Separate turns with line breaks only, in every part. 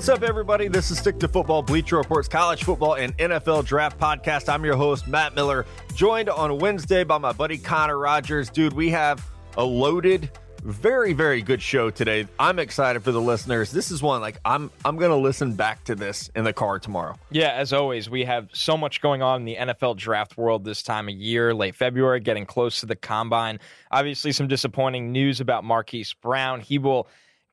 What's up, everybody? This is Stick to Football, Bleacher Reports, College Football, and NFL Draft Podcast. I'm your host, Matt Miller, joined on Wednesday by my buddy Connor Rogers. Dude, we have a loaded, very, very good show today. I'm excited for the listeners. This is one like I'm I'm gonna listen back to this in the car tomorrow.
Yeah, as always, we have so much going on in the NFL draft world this time of year, late February, getting close to the combine. Obviously, some disappointing news about Marquise Brown. He will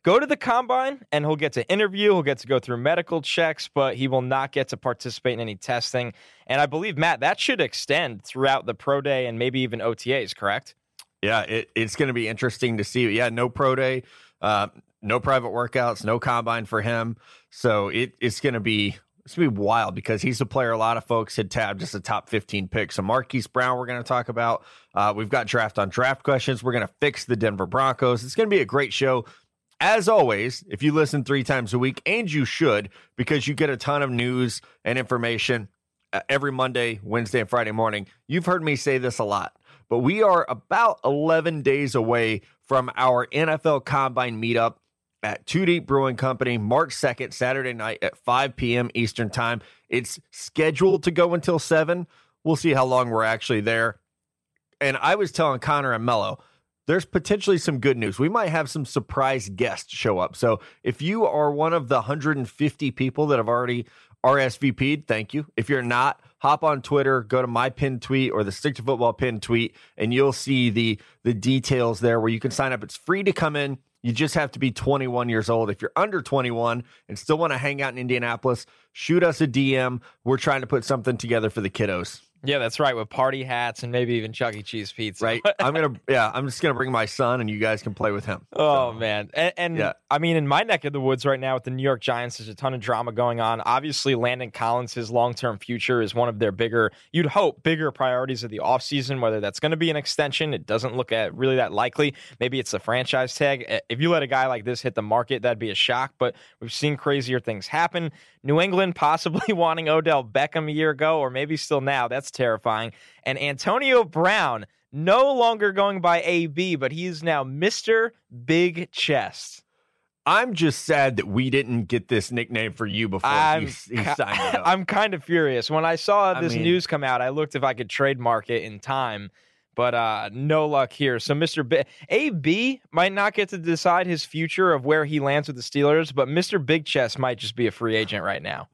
go to the combine and he'll get to interview, he'll get to go through medical checks, but he will not get to participate in any testing. And I believe, Matt, that should extend throughout the pro day and maybe even OTAs, correct?
Yeah, it, it's going to be interesting to see. Yeah, no pro day, uh, no private workouts, no combine for him. So it, it's going to be it's to be wild because he's a player a lot of folks had tabbed as a top 15 pick. So Marquise Brown, we're going to talk about. Uh, we've got draft on draft questions. We're going to fix the Denver Broncos. It's going to be a great show. As always, if you listen three times a week, and you should, because you get a ton of news and information uh, every Monday, Wednesday, and Friday morning. You've heard me say this a lot, but we are about 11 days away from our NFL Combine meetup at Two Deep Brewing Company, March 2nd, Saturday night at 5 p.m. Eastern Time. It's scheduled to go until 7. We'll see how long we're actually there. And I was telling Connor and Mello, there's potentially some good news. We might have some surprise guests show up. So if you are one of the 150 people that have already RSVP'd, thank you. If you're not, hop on Twitter, go to my pin tweet or the Stick to Football pin tweet, and you'll see the the details there where you can sign up. It's free to come in. You just have to be 21 years old. If you're under 21 and still want to hang out in Indianapolis, shoot us a DM. We're trying to put something together for the kiddos.
Yeah, that's right. With party hats and maybe even Chuck E. Cheese pizza.
Right. I'm gonna yeah, I'm just gonna bring my son and you guys can play with him.
Oh so, man. And, and yeah. I mean in my neck of the woods right now with the New York Giants, there's a ton of drama going on. Obviously, Landon Collins, his long term future is one of their bigger, you'd hope, bigger priorities of the offseason, whether that's gonna be an extension. It doesn't look at really that likely. Maybe it's the franchise tag. If you let a guy like this hit the market, that'd be a shock. But we've seen crazier things happen. New England possibly wanting Odell Beckham a year ago, or maybe still now. That's terrifying. And Antonio Brown, no longer going by AB, but he's now Mr. Big Chest.
I'm just sad that we didn't get this nickname for you before I'm, he, he signed it up.
I'm kind of furious. When I saw this I mean, news come out, I looked if I could trademark it in time but uh, no luck here. So Mr. B- AB might not get to decide his future of where he lands with the Steelers, but Mr. Big Chest might just be a free agent right now.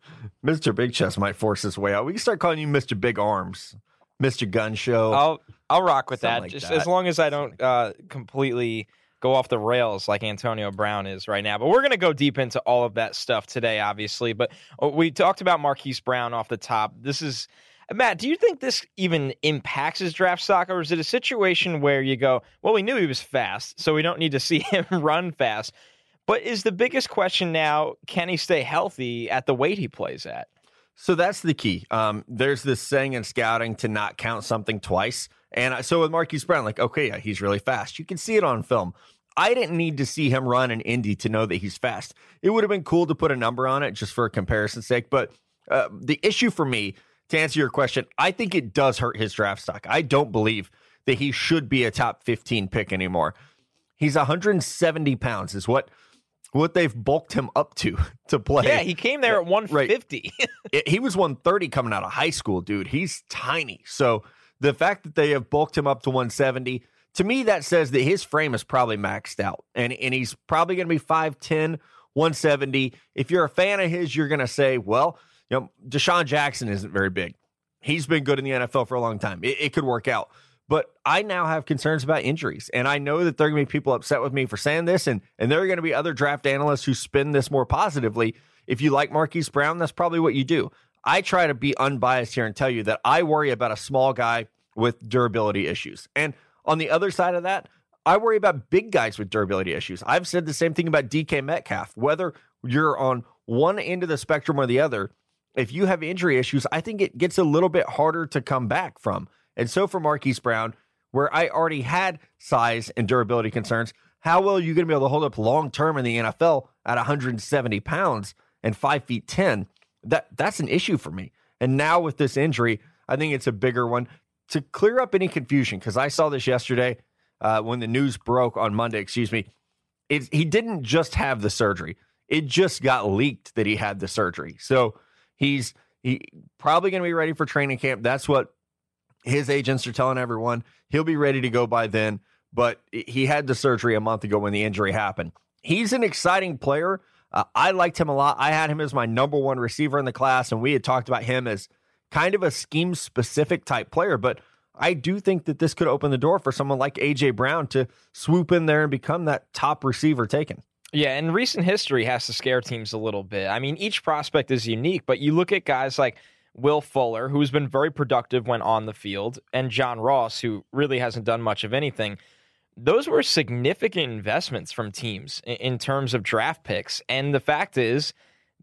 Mr. Big Chest might force his way out. We can start calling you Mr. Big Arms, Mr. Gun Show.
I'll I'll rock with that. Like just that. as long as I don't uh, completely go off the rails like Antonio Brown is right now. But we're going to go deep into all of that stuff today, obviously. But uh, we talked about Marquise Brown off the top. This is Matt, do you think this even impacts his draft stock, or is it a situation where you go, well, we knew he was fast, so we don't need to see him run fast? But is the biggest question now, can he stay healthy at the weight he plays at?
So that's the key. Um, there's this saying in scouting to not count something twice. And so with Marquise Brown, like, okay, yeah, he's really fast. You can see it on film. I didn't need to see him run an Indy to know that he's fast. It would have been cool to put a number on it just for a comparison's sake. But uh, the issue for me to answer your question, I think it does hurt his draft stock. I don't believe that he should be a top 15 pick anymore. He's 170 pounds, is what what they've bulked him up to to play.
Yeah, he came there at 150.
Right. he was 130 coming out of high school, dude. He's tiny. So the fact that they have bulked him up to 170, to me, that says that his frame is probably maxed out. And, and he's probably going to be 5'10, 170. If you're a fan of his, you're going to say, well, you know, DeSean Jackson isn't very big. He's been good in the NFL for a long time. It, it could work out. But I now have concerns about injuries. And I know that there are going to be people upset with me for saying this. And, and there are going to be other draft analysts who spin this more positively. If you like Marquise Brown, that's probably what you do. I try to be unbiased here and tell you that I worry about a small guy with durability issues. And on the other side of that, I worry about big guys with durability issues. I've said the same thing about DK Metcalf. Whether you're on one end of the spectrum or the other, if you have injury issues, I think it gets a little bit harder to come back from. And so for Marquise Brown, where I already had size and durability concerns, how well are you going to be able to hold up long term in the NFL at 170 pounds and five feet 10? That that's an issue for me. And now with this injury, I think it's a bigger one to clear up any confusion because I saw this yesterday uh, when the news broke on Monday. Excuse me. It, he didn't just have the surgery It just got leaked that he had the surgery. So he's he probably going to be ready for training camp. That's what his agents are telling everyone. He'll be ready to go by then, but he had the surgery a month ago when the injury happened. He's an exciting player. Uh, I liked him a lot. I had him as my number one receiver in the class, and we had talked about him as kind of a scheme specific type player. But I do think that this could open the door for someone like AJ Brown to swoop in there and become that top receiver taken.
Yeah, and recent history has to scare teams a little bit. I mean, each prospect is unique, but you look at guys like Will Fuller, who's been very productive when on the field, and John Ross, who really hasn't done much of anything. Those were significant investments from teams in terms of draft picks. And the fact is,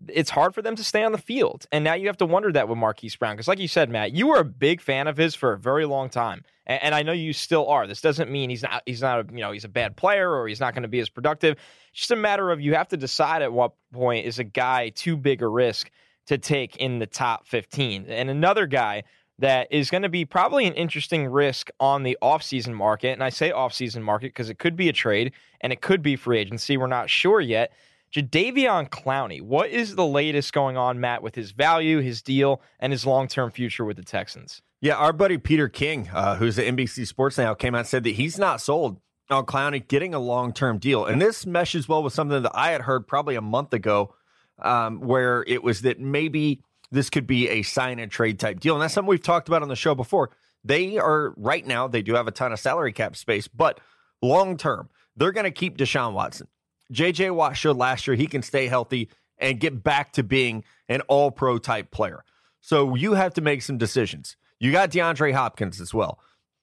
it's hard for them to stay on the field. And now you have to wonder that with Marquise Brown. Because, like you said, Matt, you were a big fan of his for a very long time. And, and, I know you still are. This doesn't mean he's not, he's not, a, you know, he's a bad player or he's not going to be as productive. It's just a matter of you have to decide at what point is a guy too big a risk to take in the top 15. And another guy that is going to be probably an interesting risk on the offseason market. And I say offseason market because it could be a trade and it could be free agency. We're not sure yet Jadeveon Clowney, what is the latest going on, Matt, with his value, his deal, and his long term future with the Texans?
Yeah, our buddy Peter King, uh, who's at NBC Sports now, came out and said that he's not sold on Clowney getting a long term deal. And this meshes well with something that I had heard probably a month ago, um, where it was that maybe this could be a sign and trade type deal. And that's something we've talked about on the show before. They are right now, they do have a ton of salary cap space, but long term, they're going to keep Deshaun Watson. JJ Watt showed last year he can stay healthy and get back to being an all pro type player. So you have to make some decisions. You got DeAndre Hopkins as well.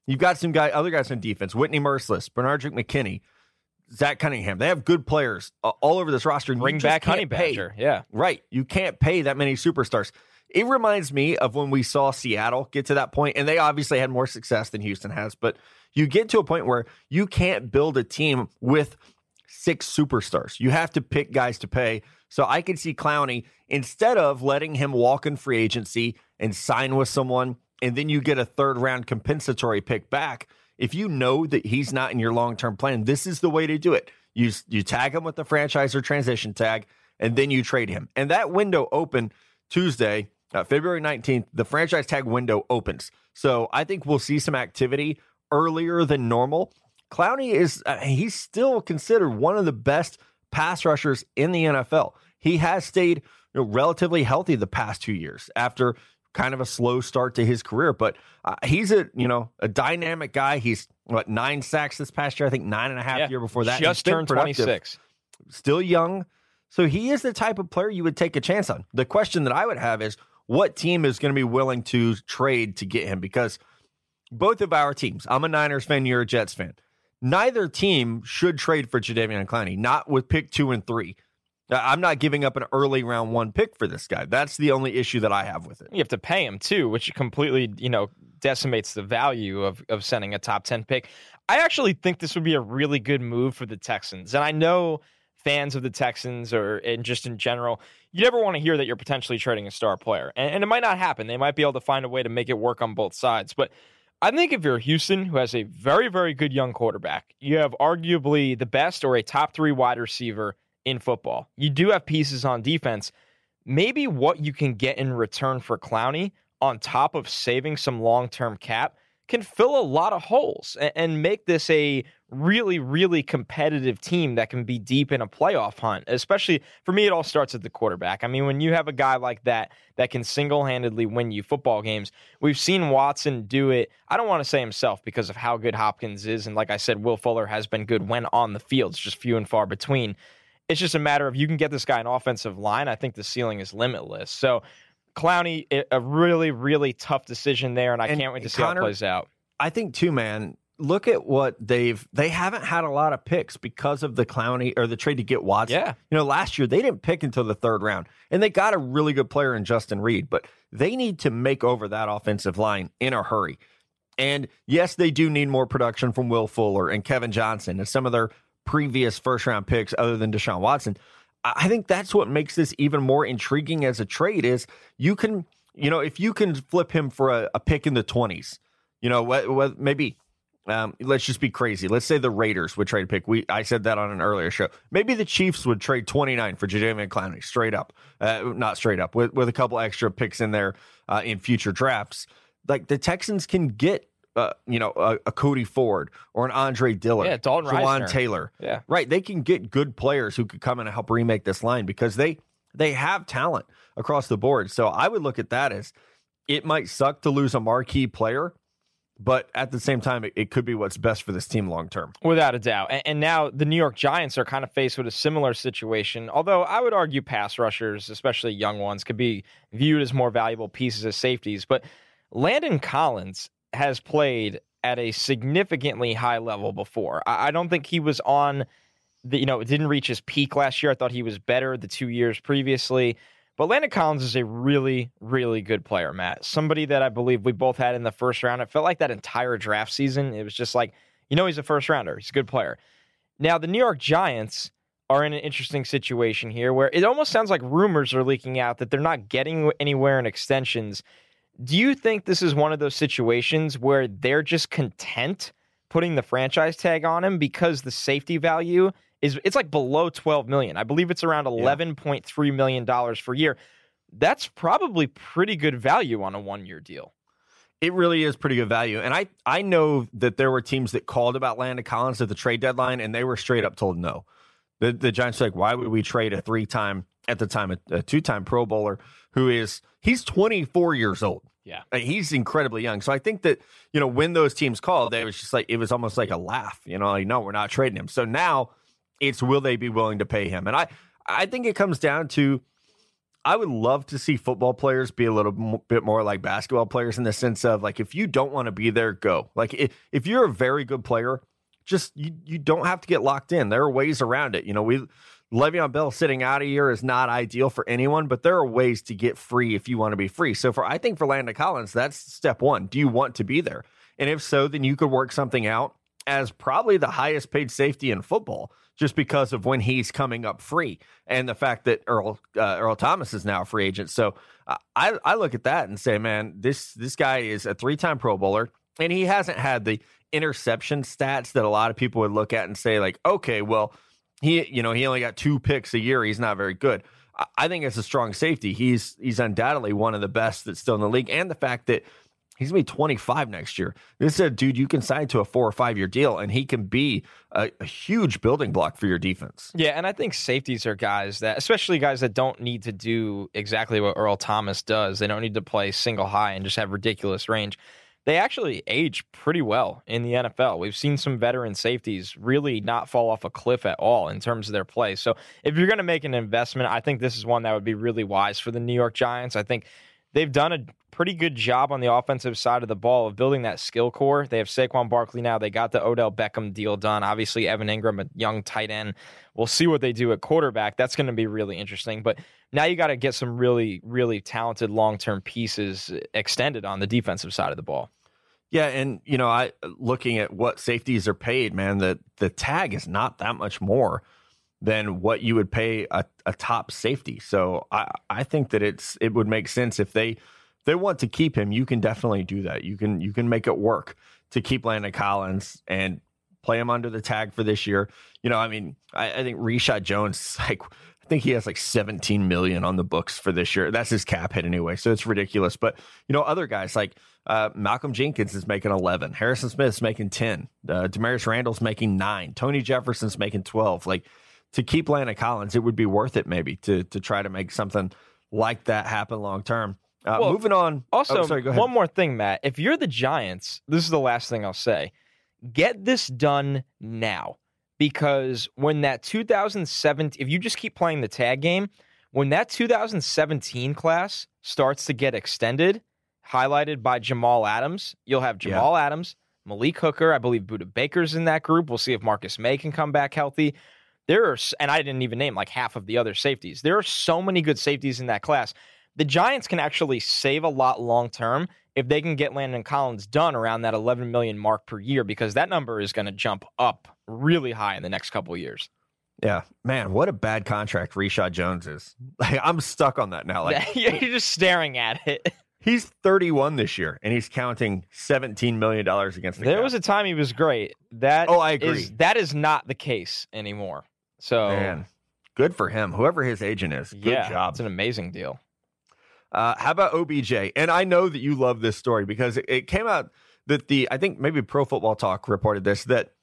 You've got some guy, other guys on defense, Whitney Mercilus, Benardrick McKinney, Zach Cunningham. They have good players uh, all over this roster.
Bring back Honey Badger.
Pay.
Yeah.
Right. You can't pay that many superstars. It reminds me of when we saw Seattle get to that point, and they obviously had more success than Houston has, but you get to a point where you can't build a team with six superstars. You have to pick guys to pay. So I could see Clowney instead of letting him walk in free agency and sign with someone, and then you get a third round compensatory pick back. If you know that he's not in your long term plan, this is the way to do it. You you tag him with the franchise or transition tag, and then you trade him. And that window open Tuesday, uh, February nineteenth. The franchise tag window opens. So I think we'll see some activity earlier than normal. Clowney is uh, he's still considered one of the best pass rushers in the NFL. He has stayed you know, relatively healthy the past two years after kind of a slow start to his career, but uh, he's a you know a dynamic guy. He's what nine sacks this past year, I think nine and a half yeah, year before that.
Just turned twenty six,
still young. So he is the type of player you would take a chance on. The question that I would have is what team is going to be willing to trade to get him because both of our teams. I'm a Niners fan. You're a Jets fan neither team should trade for Jadeveon Clowney, not with pick two and three. I'm not giving up an early round one pick for this guy. That's the only issue that I have with it.
You have to pay him too, which completely, you know, decimates the value of of sending a top 10 pick. I actually think this would be a really good move for the Texans. And I know fans of the Texans or and just in general, you never want to hear that you're potentially trading a star player. And, and it might not happen. They might be able to find a way to make it work on both sides. But I think if you're Houston, who has a very, very good young quarterback, you have arguably the best or a top three wide receiver in football. You do have pieces on defense. Maybe what you can get in return for Clowney on top of saving some long term cap can fill a lot of holes and, and make this a really, really competitive team that can be deep in a playoff hunt. Especially for me, it all starts at the quarterback. I mean, when you have a guy like that that can single handedly win you football games, we've seen Watson do it. I don't want to say himself because of how good Hopkins is. And like I said, Will Fuller has been good when on the field. It's just few and far between. It's just a matter of you can get this guy an offensive line. I think the ceiling is limitless. So Clowney, eh, a really, really tough decision there, and I and can't wait to see Connor, how it plays out.
I think too, man. Look at what they've they haven't had a lot of picks because of the Clowney or the trade to get Watson.
Yeah.
You know, last year they didn't pick until the third round. And they got a really good player in Justin Reid, but they need to make over that offensive line in a hurry. And yes, they do need more production from Will Fuller and Kevin Johnson and some of their previous first round picks other than Deshaun Watson. I think that's what makes this even more intriguing as a trade is you can, you know, if you can flip him for a, a pick in the 20s, you know, what, what maybe um, let's just be crazy. Let's say the Raiders would trade a pick. We I said that on an earlier show. Maybe the Chiefs would trade 29 for Jadeveon Clowney, straight up, uh, not straight up, with, with a couple extra picks in there uh, in future drafts. Like the Texans can get, uh, you know, a, a, Cody Ford or an Andre Dillard,
yeah, Dalton
Taylor,
yeah,
right. They can get good players who could come in and help remake this line because they they have talent across the board. So I would look at that as it might suck to lose a marquee player but at the same time, it, it, could be what's best for this team long term.
Without a doubt. And, and, now the New York Giants are kind of faced with a similar situation. Although I would argue pass rushers, especially young ones, could be viewed as more valuable pieces as safeties. But Landon Collins has played at a significantly high level before. I, I don't think he was on the, you know, it didn't reach his peak last year. I thought he was better the two years previously. But Landon Collins is a really, really good player, Matt. Somebody that I believe we both had in the first round. It felt like that entire draft season. It was just like, you know, he's a first rounder. He's a good player. Now, the New York Giants are in an interesting situation here where it almost sounds like rumors are leaking out that they're not getting anywhere in extensions. Do you think this is one of those situations where they're just content putting the franchise tag on him because the safety value is it's like below 12 million. I believe it's around 11.3 million dollars per year. That's probably pretty good value on a one-year deal.
It really is pretty good value. And I I know that there were teams that called about Landon Collins at the trade deadline and they were straight up told no. The the Giants like, why would we trade a three-time at the time a, a two-time Pro Bowler who is he's 24 years old.
Yeah.
He's incredibly young. So I think that, you know, when those teams called, they was just like it was almost like a laugh, you know, like no, we're not trading him. So now it's will they be willing to pay him? And I I think it comes down to I would love to see football players be a little bit more like basketball players in the sense of like if you don't want to be there, go. Like if, if you're a very good player, just you you don't have to get locked in. There are ways around it. You know, we Le'Veon Bell sitting out a year is not ideal for anyone, but there are ways to get free if you want to be free. So for I think for Landon Collins, that's step one. Do you want to be there? And if so, then you could work something out as probably the highest paid safety in football just because of when he's coming up free and the fact that Earl uh, Earl Thomas is now a free agent. So uh, I I look at that and say, man, this this guy is a three time Pro Bowler and he hasn't had the interception stats that a lot of people would look at and say like, okay, well he you know he only got two picks a year. He's not very good. I, I think it's a strong safety. He's he's undoubtedly one of the best that's still in the league, and the fact that He's gonna be 25 next year. This is a dude you can sign to a four or five year deal, and he can be a, a, huge building block for your defense.
Yeah, and I think safeties are guys that, especially guys that don't need to do exactly what Earl Thomas does. They don't need to play single high and just have ridiculous range. They actually age pretty well in the NFL. We've seen some veteran safeties really not fall off a cliff at all in terms of their play. So if you're to make an investment, I think this is one that would be really wise for the New York Giants. I think they've done a pretty good job on the offensive side of the ball of building that skill core. They have Saquon Barkley now. They got the Odell Beckham deal done. Obviously, Evan Engram, a young tight end. We'll see what they do at quarterback. That's going to be really interesting. But now you got to get some really, really talented long term pieces extended on the defensive side of the ball.
Yeah, and you know, I looking at what safeties are paid, man, the the tag is not that much more than what you would pay a, a top safety. So I, I think that it's it would make sense if they they want to keep him, you can definitely do that. You can you can make it work to keep Landon Collins and play him under the tag for this year. You know, I mean, I, I think Reshad Jones like I think he has like 17 million on the books for this year. That's his cap hit anyway, so it's ridiculous. But you know, other guys like uh, Malcolm Jenkins is making 11, Harrison Smith's making 10, uh, Damarious Randall's making nine, Tony Jefferson's making 12. Like to keep Landon Collins, it would be worth it maybe to to try to make something like that happen long term. Uh, well, moving on.
Also,
oh, sorry,
one more thing, Matt. If you're the Giants, this is the last thing I'll say. Get this done now because when that 2017, if you just keep playing the tag game, when that 2017 class starts to get extended, highlighted by Jamal Adams, you'll have Jamal yeah. Adams, Malik Hooker. I believe Budda Baker's in that group. We'll see if Marcus Maye can come back healthy. There are, and I didn't even name like half of the other safeties. There are so many good safeties in that class the Giants can actually save a lot long term if they can get Landon Collins done around that 11 million mark per year because that number is going to jump up really high in the next couple of years.
Yeah, man, what a bad contract Reshad Jones is. Like, I'm stuck on that now. Like
you're just staring at it.
He's 31 this year, and he's counting 17 million dollars against the.
There
cap.
was a time he was great. That
oh, I agree.
Is, that is not the case anymore. So,
man, good for him. Whoever his agent is, good
yeah,
job.
It's an amazing deal.
Uh, how about OBJ? And I know that you love this story because it, it came out that the I think maybe Pro Football Talk reported this that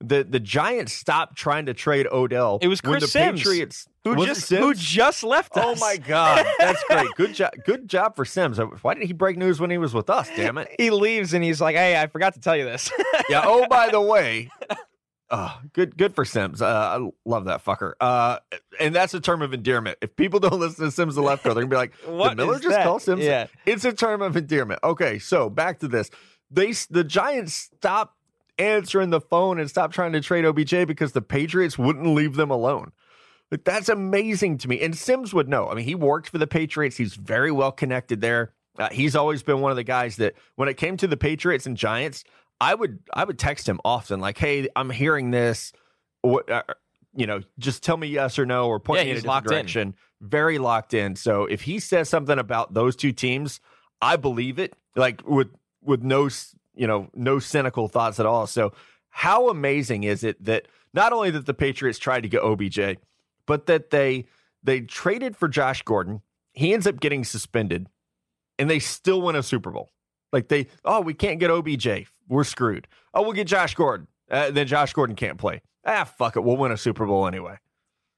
the the Giants stopped trying to trade Odell.
It was Chris
the
Sims,
Patriots
who just who just left us.
Oh my god, that's great. Good job. Good job for Sims. Why didn't he break news when he was with us? Damn it.
he leaves and he's like, "Hey, I forgot to tell you this."
yeah. Oh, by the way. Oh, good, good for Sims. Uh, I love that fucker. Uh, and that's a term of endearment. If people don't listen to Sims the left they're gonna be like,
"What
Miller just
that?
call Sims?"
Yeah,
it's a term of endearment. Okay, so back to this. They the Giants stopped answering the phone and stopped trying to trade OBJ because the Patriots wouldn't leave them alone. Like, that's amazing to me. And Sims would know. I mean, he worked for the Patriots. He's very well connected there. Uh, he's always been one of the guys that when it came to the Patriots and Giants, I would I would text him often like, "Hey, I'm hearing this. What uh, you know, just tell me yes or no or point
yeah,
me in a
locked
direction." In. Very locked in. So if he says something about those two teams, I believe it. Like with with no you know no cynical thoughts at all. So how amazing is it that not only that the Patriots tried to get OBJ, but that they they traded for Josh Gordon. He ends up getting suspended, and they still win a Super Bowl. Like they, oh, we can't get OBJ. We're screwed. Oh, we'll get Josh Gordon. Uh, then Josh Gordon can't play. Ah, fuck it. We'll win a Super Bowl anyway.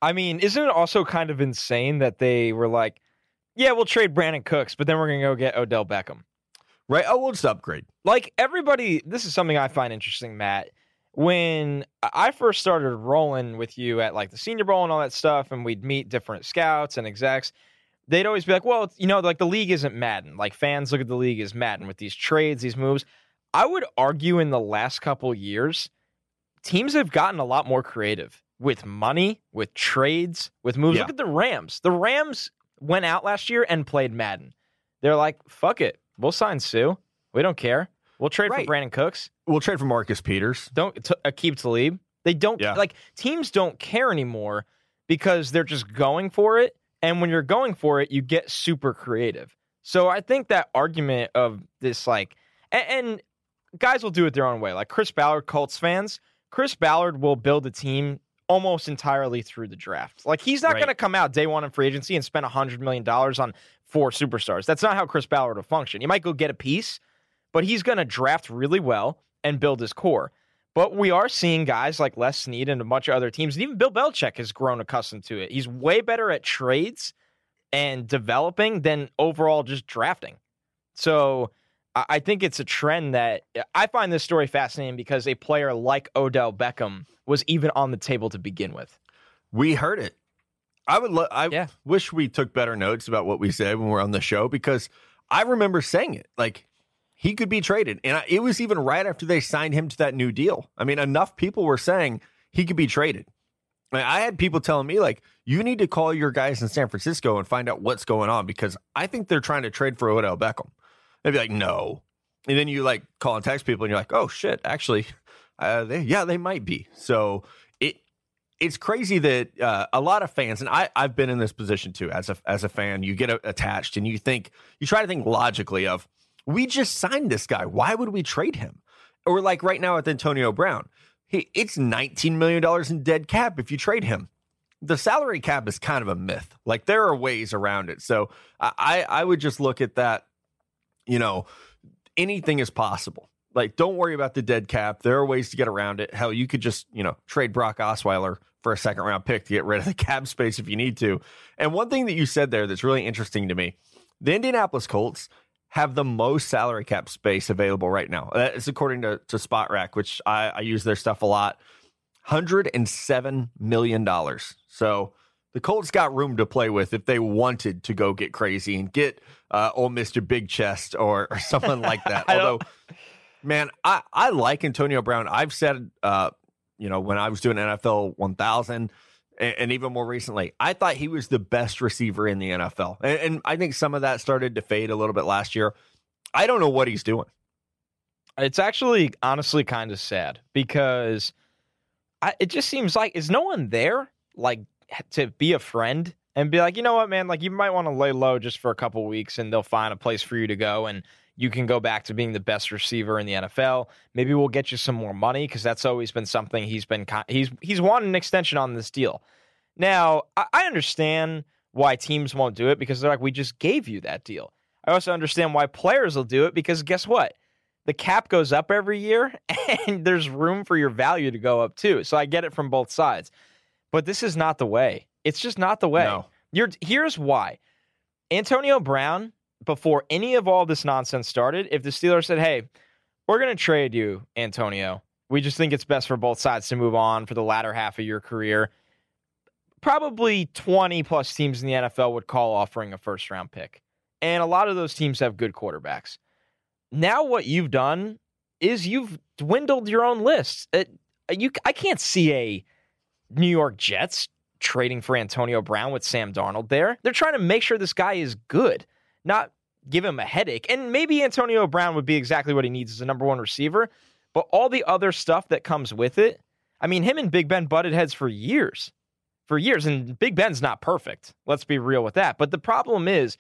I mean, isn't it also kind of insane that they were like, yeah, we'll trade Brandin Cooks, but then we're going to go get Odell Beckham?
Right. Oh, we'll just upgrade.
Like everybody, this is something I find interesting, Matt. When I first started rolling with you at like the Senior Bowl and all that stuff, and we'd meet different scouts and execs, they'd always be like, well, you know, like the league isn't Madden. Like fans look at the league as Madden with these trades, these moves. I would argue in the last couple years, teams have gotten a lot more creative with money, with trades, with moves.
Yeah.
Look at the Rams. The Rams went out last year and played Madden. They're like, fuck it. We'll sign Suh. We don't care. We'll trade
Right.
for Brandin Cooks.
We'll trade for Marcus Peters.
Don't t- keep Talib. They don't
Yeah.
like teams don't care anymore because they're just going for it. And when you're going for it, you get super creative. So I think that argument of this like and guys will do it their own way. Like Chris Ballard, Colts fans, Chris Ballard will build a team almost entirely through the draft. Like he's not
Right.
going to come out day one in free agency and spend hundred million dollars on four superstars. That's not how Chris Ballard will function. He might go get a piece, but he's going to draft really well and build his core. But we are seeing guys like Les Snead and a bunch of other teams, and even Bill Belichick has grown accustomed to it. He's way better at trades and developing than overall just drafting. So I think it's a trend that uh, I find this story fascinating because a player like Odell Beckham was even on the table to begin with.
We heard it. I would. Lo- I
Yeah.
wish we took better notes about what we said when we we're on the show because I remember saying it. Like he could be traded, and I, it was even right after they signed him to that new deal. I mean, enough people were saying he could be traded. I had people telling me like, you need to call your guys in San Francisco and find out what's going on because I think they're trying to trade for Odell Beckham. They'd be like, no, and then you like call and text people, and you're like, oh shit, actually, uh, they, yeah, they might be. So it it's crazy that uh, a lot of fans, and I, I've been in this position too as a as a fan. You get a, attached, and you think you try to think logically of, we just signed this guy. Why would we trade him? Or like right now with Antonio Brown, he, it's nineteen million dollars in dead cap if you trade him. The salary cap is kind of a myth. Like there are ways around it. So I I would just look at that. You know, anything is possible. Like, don't worry about the dead cap. There are ways to get around it. Hell, you could just, you know, trade Brock Osweiler for a second round pick to get rid of the cap space if you need to. And one thing that you said there that's really interesting to me the Indianapolis Colts have the most salary cap space available right now. Uh, that's according to, to Spotrac, which I, I use their stuff a lot. $107 million. So the Colts got room to play with if they wanted to go get crazy and get uh, old Mr. Big Chest or, or someone like that. Although, man, I, I like Antonio Brown. I've said, uh, you know, when I was doing NFL 1000 and, and even more recently, I thought he was the best receiver in the NFL. And, and I think some of that started to fade a little bit last year. I don't know what he's doing.
It's actually honestly kind of sad because I, it just seems like is no one there like to be a friend and be like, you know what, man, like you might want to lay low just for a couple weeks and they'll find a place for you to go and you can go back to being the best receiver in the NFL. Maybe we'll get you some more money because that's always been something he's been he's he's wanted an extension on this deal. Now I understand why teams won't do it because they're like, we just gave you that deal. I also understand why players will do it because guess what? The cap goes up every year and there's room for your value to go up too. So I get it from both sides. But this is not the way. It's just not the way. No. You're, here's why. Antonio Brown, before any of all this nonsense started, if the Steelers said, hey, we're going to trade you, Antonio, we just think it's best for both sides to move on for the latter half of your career probably 20 plus teams in the NFL would call offering a first round pick. And a lot of those teams have good quarterbacks. Now, what you've done is you've dwindled your own list. It, you, I can't see a New York Jets trading for Antonio Brown with Sam Darnold there. They're trying to make sure this guy is good, not give him a headache. And maybe Antonio Brown would be exactly what he needs as a number one receiver. But all the other stuff that comes with it, I mean, him and Big Ben butted heads for years for years. And Big Ben's not perfect. Let's be real with that. But the problem is,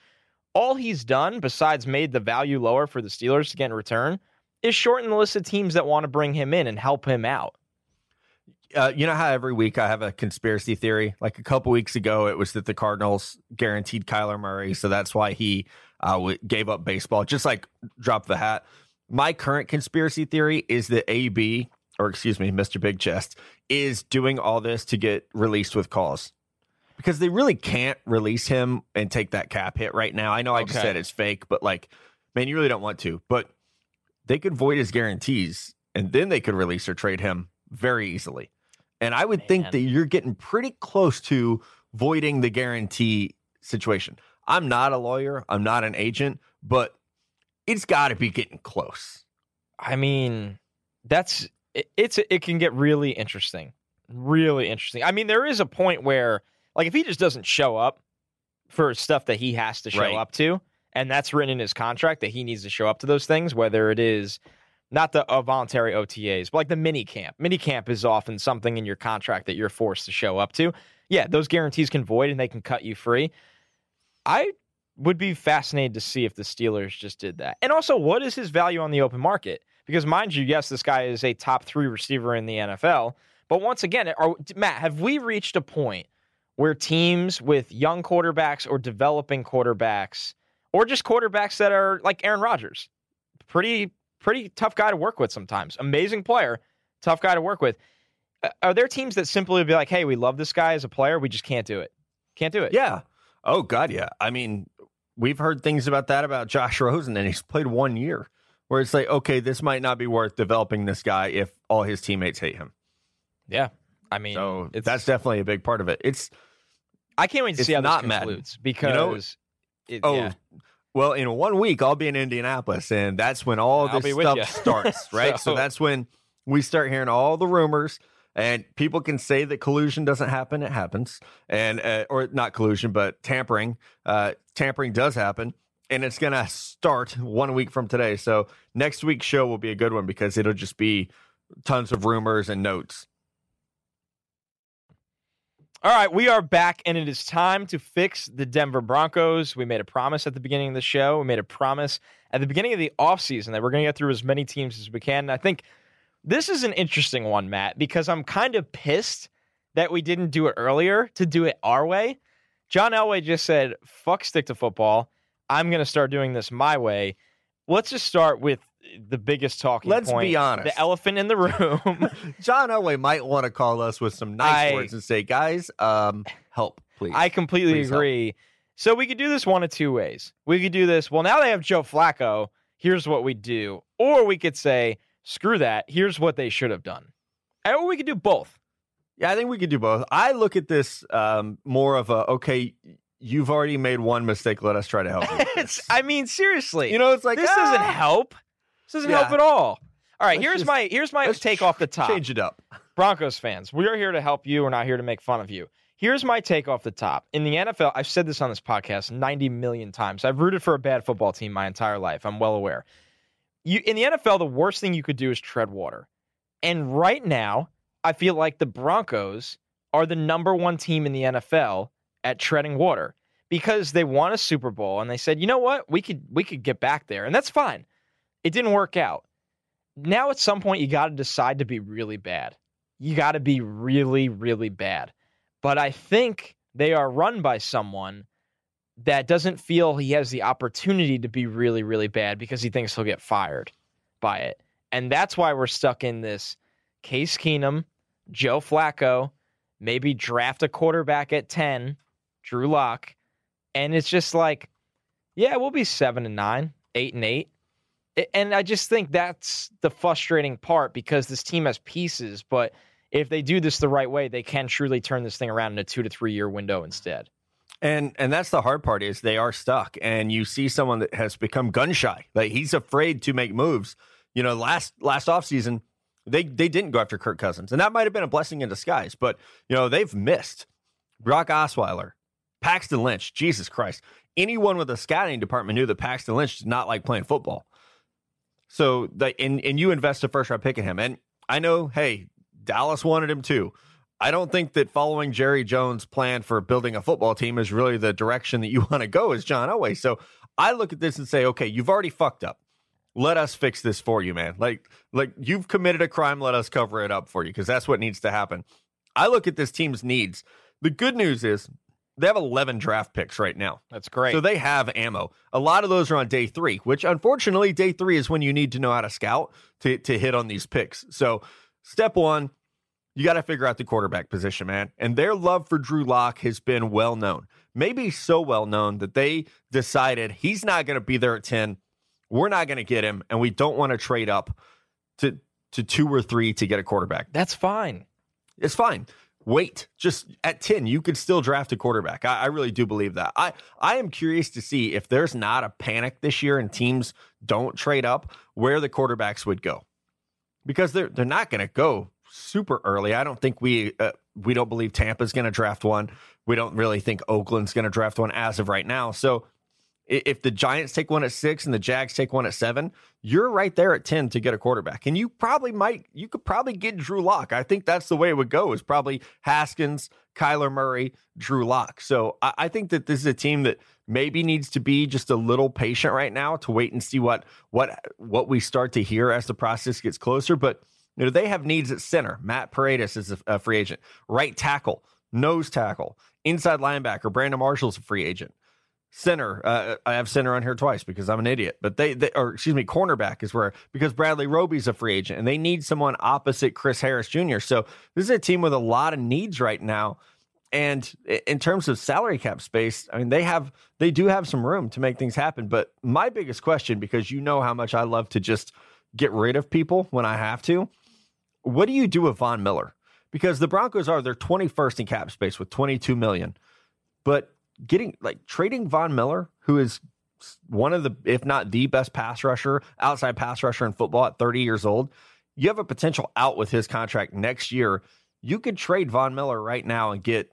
all he's done, besides made the value lower for the Steelers to get in return, is shorten the list of teams that want to bring him in and help him out.
Uh, you know how every week I have a conspiracy theory? Like a couple weeks ago, it was that the Cardinals guaranteed Kyler Murray, so that's why he uh, w- gave up baseball, just like drop the hat. My current conspiracy theory is that AB or excuse me, Mr. Big Chest, is doing all this to get released with cause. Because they really can't release him and take that cap hit right now. I know I okay. just said it's fake, but like, man, you really don't want to. But they could void his guarantees and then they could release or trade him very easily. And I would man. think that you're getting pretty close to voiding the guarantee situation. I'm not a lawyer, I'm not an agent, but it's got to be getting close.
I mean, that's it, it's it can get really interesting, really interesting. I mean, there is a point where like if he just doesn't show up for stuff that he has to show right. up to, and that's written in his contract that he needs to show up to those things, whether it is not the uh, voluntary OTAs, but like the mini camp. Mini camp is often something in your contract that you're forced to show up to. Yeah, those guarantees can void and they can cut you free. I would be fascinated to see if the Steelers just did that. And also, what is his value on the open market? Because mind you, yes, this guy is a top three receiver in the NFL. But once again, are, Matt, have we reached a point where teams with young quarterbacks or developing quarterbacks, or just quarterbacks that are like Aaron Rodgers, pretty pretty tough guy to work with sometimes, amazing player, tough guy to work with. Are there teams that simply would be like, "Hey, we love this guy as a player, we just can't do it, can't do it"?
Yeah. Oh God, yeah. I mean, we've heard things about that about Josh Rosen, and he's played one year where it's like, okay, this might not be worth developing this guy if all his teammates hate him.
Yeah, I mean,
so that's definitely a big part of it. It's
I can't wait to see how not this concludes because
you know, it, oh. Yeah. Well, in one week I'll be in Indianapolis, and that's when all this stuff starts, right? so, so that's when we start hearing all the rumors, and people can say that collusion doesn't happen; it happens, and uh, or not collusion, but tampering. Uh, tampering does happen, and it's going to start one week from today. So next week's show will be a good one because it'll just be tons of rumors and notes.
All right, we are back, and it is time to fix the Denver Broncos. We made a promise at the beginning of the show. We made a promise at the beginning of the offseason that we're going to get through as many teams as we can. And I think this is an interesting one, Matt, because I'm kind of pissed that we didn't do it earlier to do it our way. John Elway just said, fuck stick to football. I'm going to start doing this my way. Let's just start with the biggest talking
Let's
point,
be honest.
The elephant in the room.
John Elway might want to call us with some nice I, words and say, guys, um, help, please.
I completely please agree. Help. So we could do this one of two ways. We could do this, well, now they have Joe Flacco. Here's what we do. Or we could say, screw that. Here's what they should have done. Or we could do both.
Yeah, I think we could do both. I look at this um, more of a okay, you've already made one mistake. Let us try to help you.
I mean, seriously.
You know, it's like
this
ah,
doesn't help. This doesn't yeah. help at all. All right, here's just, my here's my take tr- off the top.
Change it up.
Broncos fans, we are here to help you. We're not here to make fun of you. Here's my take off the top. In the NFL, I've said this on this podcast 90 million times. I've rooted for a bad football team my entire life. I'm well aware. You in the NFL, the worst thing you could do is tread water. And right now, I feel like the Broncos are the number one team in the NFL at treading water because they won a Super Bowl and they said, you know what, we could we could get back there, and that's fine. It didn't work out. Now at some point you got to decide to be really bad. You got to be really really bad. But I think they are run by someone that doesn't feel he has the opportunity to be really really bad because he thinks he'll get fired by it. And that's why we're stuck in this Case Keenum, Joe Flacco, maybe draft a quarterback at 10, Drew Lock, and it's just like, yeah, we'll be seven and nine, eight and eight. And I just think that's the frustrating part because this team has pieces, but if they do this the right way, they can truly turn this thing around in a two to three year window instead.
And and that's the hard part is they are stuck. And you see someone that has become gun shy. Like he's afraid to make moves. You know, last last offseason, they they didn't go after Kirk Cousins. And that might have been a blessing in disguise, but you know, they've missed Brock Osweiler, Paxton Lynch, Jesus Christ. Anyone with a scouting department knew that Paxton Lynch did not like playing football. So the and, and you invest a first round pick in him. And I know, hey, Dallas wanted him too. I don't think that following Jerry Jones' plan for building a football team is really the direction that you want to go as John Elway. So I look at this and say, okay, you've already fucked up. Let us fix this for you, man. Like, like you've committed a crime. Let us cover it up for you because that's what needs to happen. I look at this team's needs. The good news is they have 11 draft picks right now.
That's great.
So they have ammo. A lot of those are on day three, which unfortunately, day three is when you need to know how to scout to, to hit on these picks. So, step one, you got to figure out the quarterback position, man. And their love for Drew Lock has been well known. Maybe so well known that they decided he's not going to be there at 10. We're not going to get him, and we don't want to trade up to, to two or three to get a quarterback.
That's fine.
It's fine wait just at 10 you could still draft a quarterback. I, I, really do believe that. I i am curious to see if there's not a panic this year and teams don't trade up where the quarterbacks would go. Because they're they're not going to go super early. I don't think we uh, we don't believe tampa's going to draft one. We don't really think oakland's going to draft one as of right now. So if the Giants take one at six and the Jags take one at seven, you're right there at 10 to get a quarterback. And you probably might, you could probably get Drew Lock. I think that's the way it would go is probably Haskins, Kyler Murray, Drew Lock. So I, I think that this is a team that maybe needs to be just a little patient right now to wait and see what, what, what we start to hear as the process gets closer. But you know, they have needs at center. Matt Paradis is a, a free agent. Right tackle, nose tackle, inside linebacker. Brandon Marshall's a free agent center. Uh, I have center on here twice because I'm an idiot. But they, they, or excuse me, cornerback is where because Bradley Roby's a free agent and they need someone opposite Chris Harris Jr. So this is a team with a lot of needs right now. And in terms of salary cap space, I mean they have they do have some room to make things happen. But my biggest question, because you know how much I love to just get rid of people when I have to, what do you do with Von Miller? Because the Broncos are they're 21st in cap space with 22 million. But getting like trading Von Miller, who is one of the, if not the best pass rusher, outside pass rusher in football at 30 years old, you have a potential out with his contract next year. You could trade Von Miller right now and get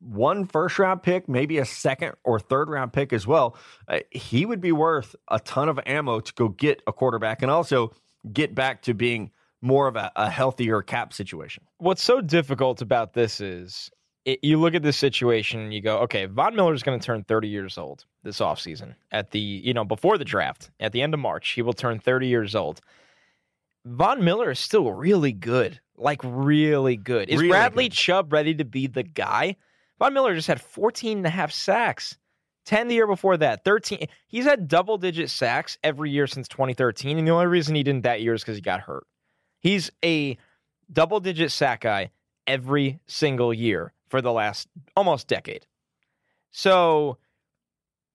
one first round pick, maybe a second or third round pick as well. Uh, he would be worth a ton of ammo to go get a quarterback and also get back to being more of a, a healthier cap situation.
What's so difficult about this is it, you look at this situation and you go, okay, Von Miller is going to turn 30 years old this offseason at the, you know, before the draft, at the end of March, he will turn 30 years old. Von Miller is still really good, like really good. Is really Bradley good. Chubb ready to be the guy? Von Miller just had 14 and a half sacks. 10 the year before that, 13. He's had double digit sacks every year since 2013. And the only reason he didn't that year is because he got hurt. He's a double digit sack guy every single year for the last almost decade. So,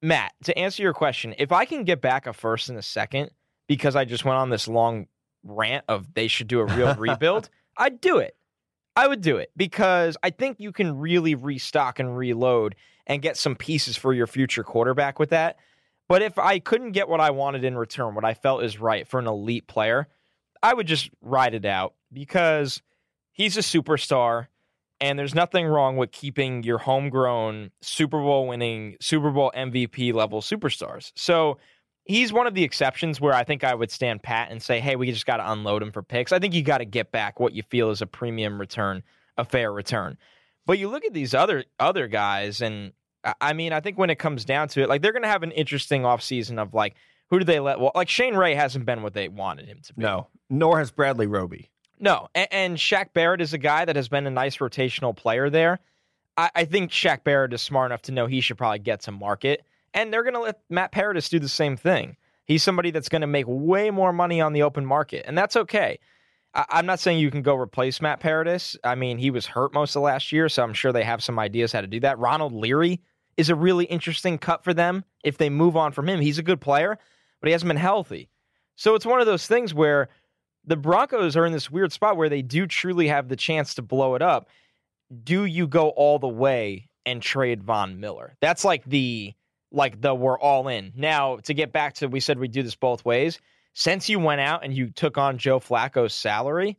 Matt, to answer your question, if I can get back a first and a second because I just went on this long rant of they should do a real rebuild, I'd do it. I would do it because I think you can really restock and reload and get some pieces for your future quarterback with that. But if I couldn't get what I wanted in return, what I felt is right for an elite player, I would just ride it out because he's a superstar. And there's nothing wrong with keeping your homegrown Super Bowl winning, Super Bowl MVP level superstars. So he's one of the exceptions where I think I would stand pat and say, hey, we just got to unload him for picks. I think you got to get back what you feel is a premium return, a fair return. But you look at these other other guys, and I mean, I think when it comes down to it, like they're going to have an interesting offseason of like, who do they let? Well, like Shane Ray hasn't been what they wanted him to be.
No, nor has Bradley Roby.
No, and, and Shaq Barrett is a guy that has been a nice rotational player there. I, I think Shaq Barrett is smart enough to know he should probably get to market, and they're going to let Matt Paradis do the same thing. He's somebody that's going to make way more money on the open market, and that's okay. I, am not saying you can go replace Matt Paradis. I mean, he was hurt most of last year, so I'm sure they have some ideas how to do that. Ronald Leary is a really interesting cut for them if they move on from him. He's a good player, but he hasn't been healthy. So it's one of those things where the Broncos are in this weird spot where they do truly have the chance to blow it up. Do you go all the way and trade Von Miller? That's like the like the we're all in. Now, to get back to we said we do this both ways since you went out and you took on Joe Flacco's salary,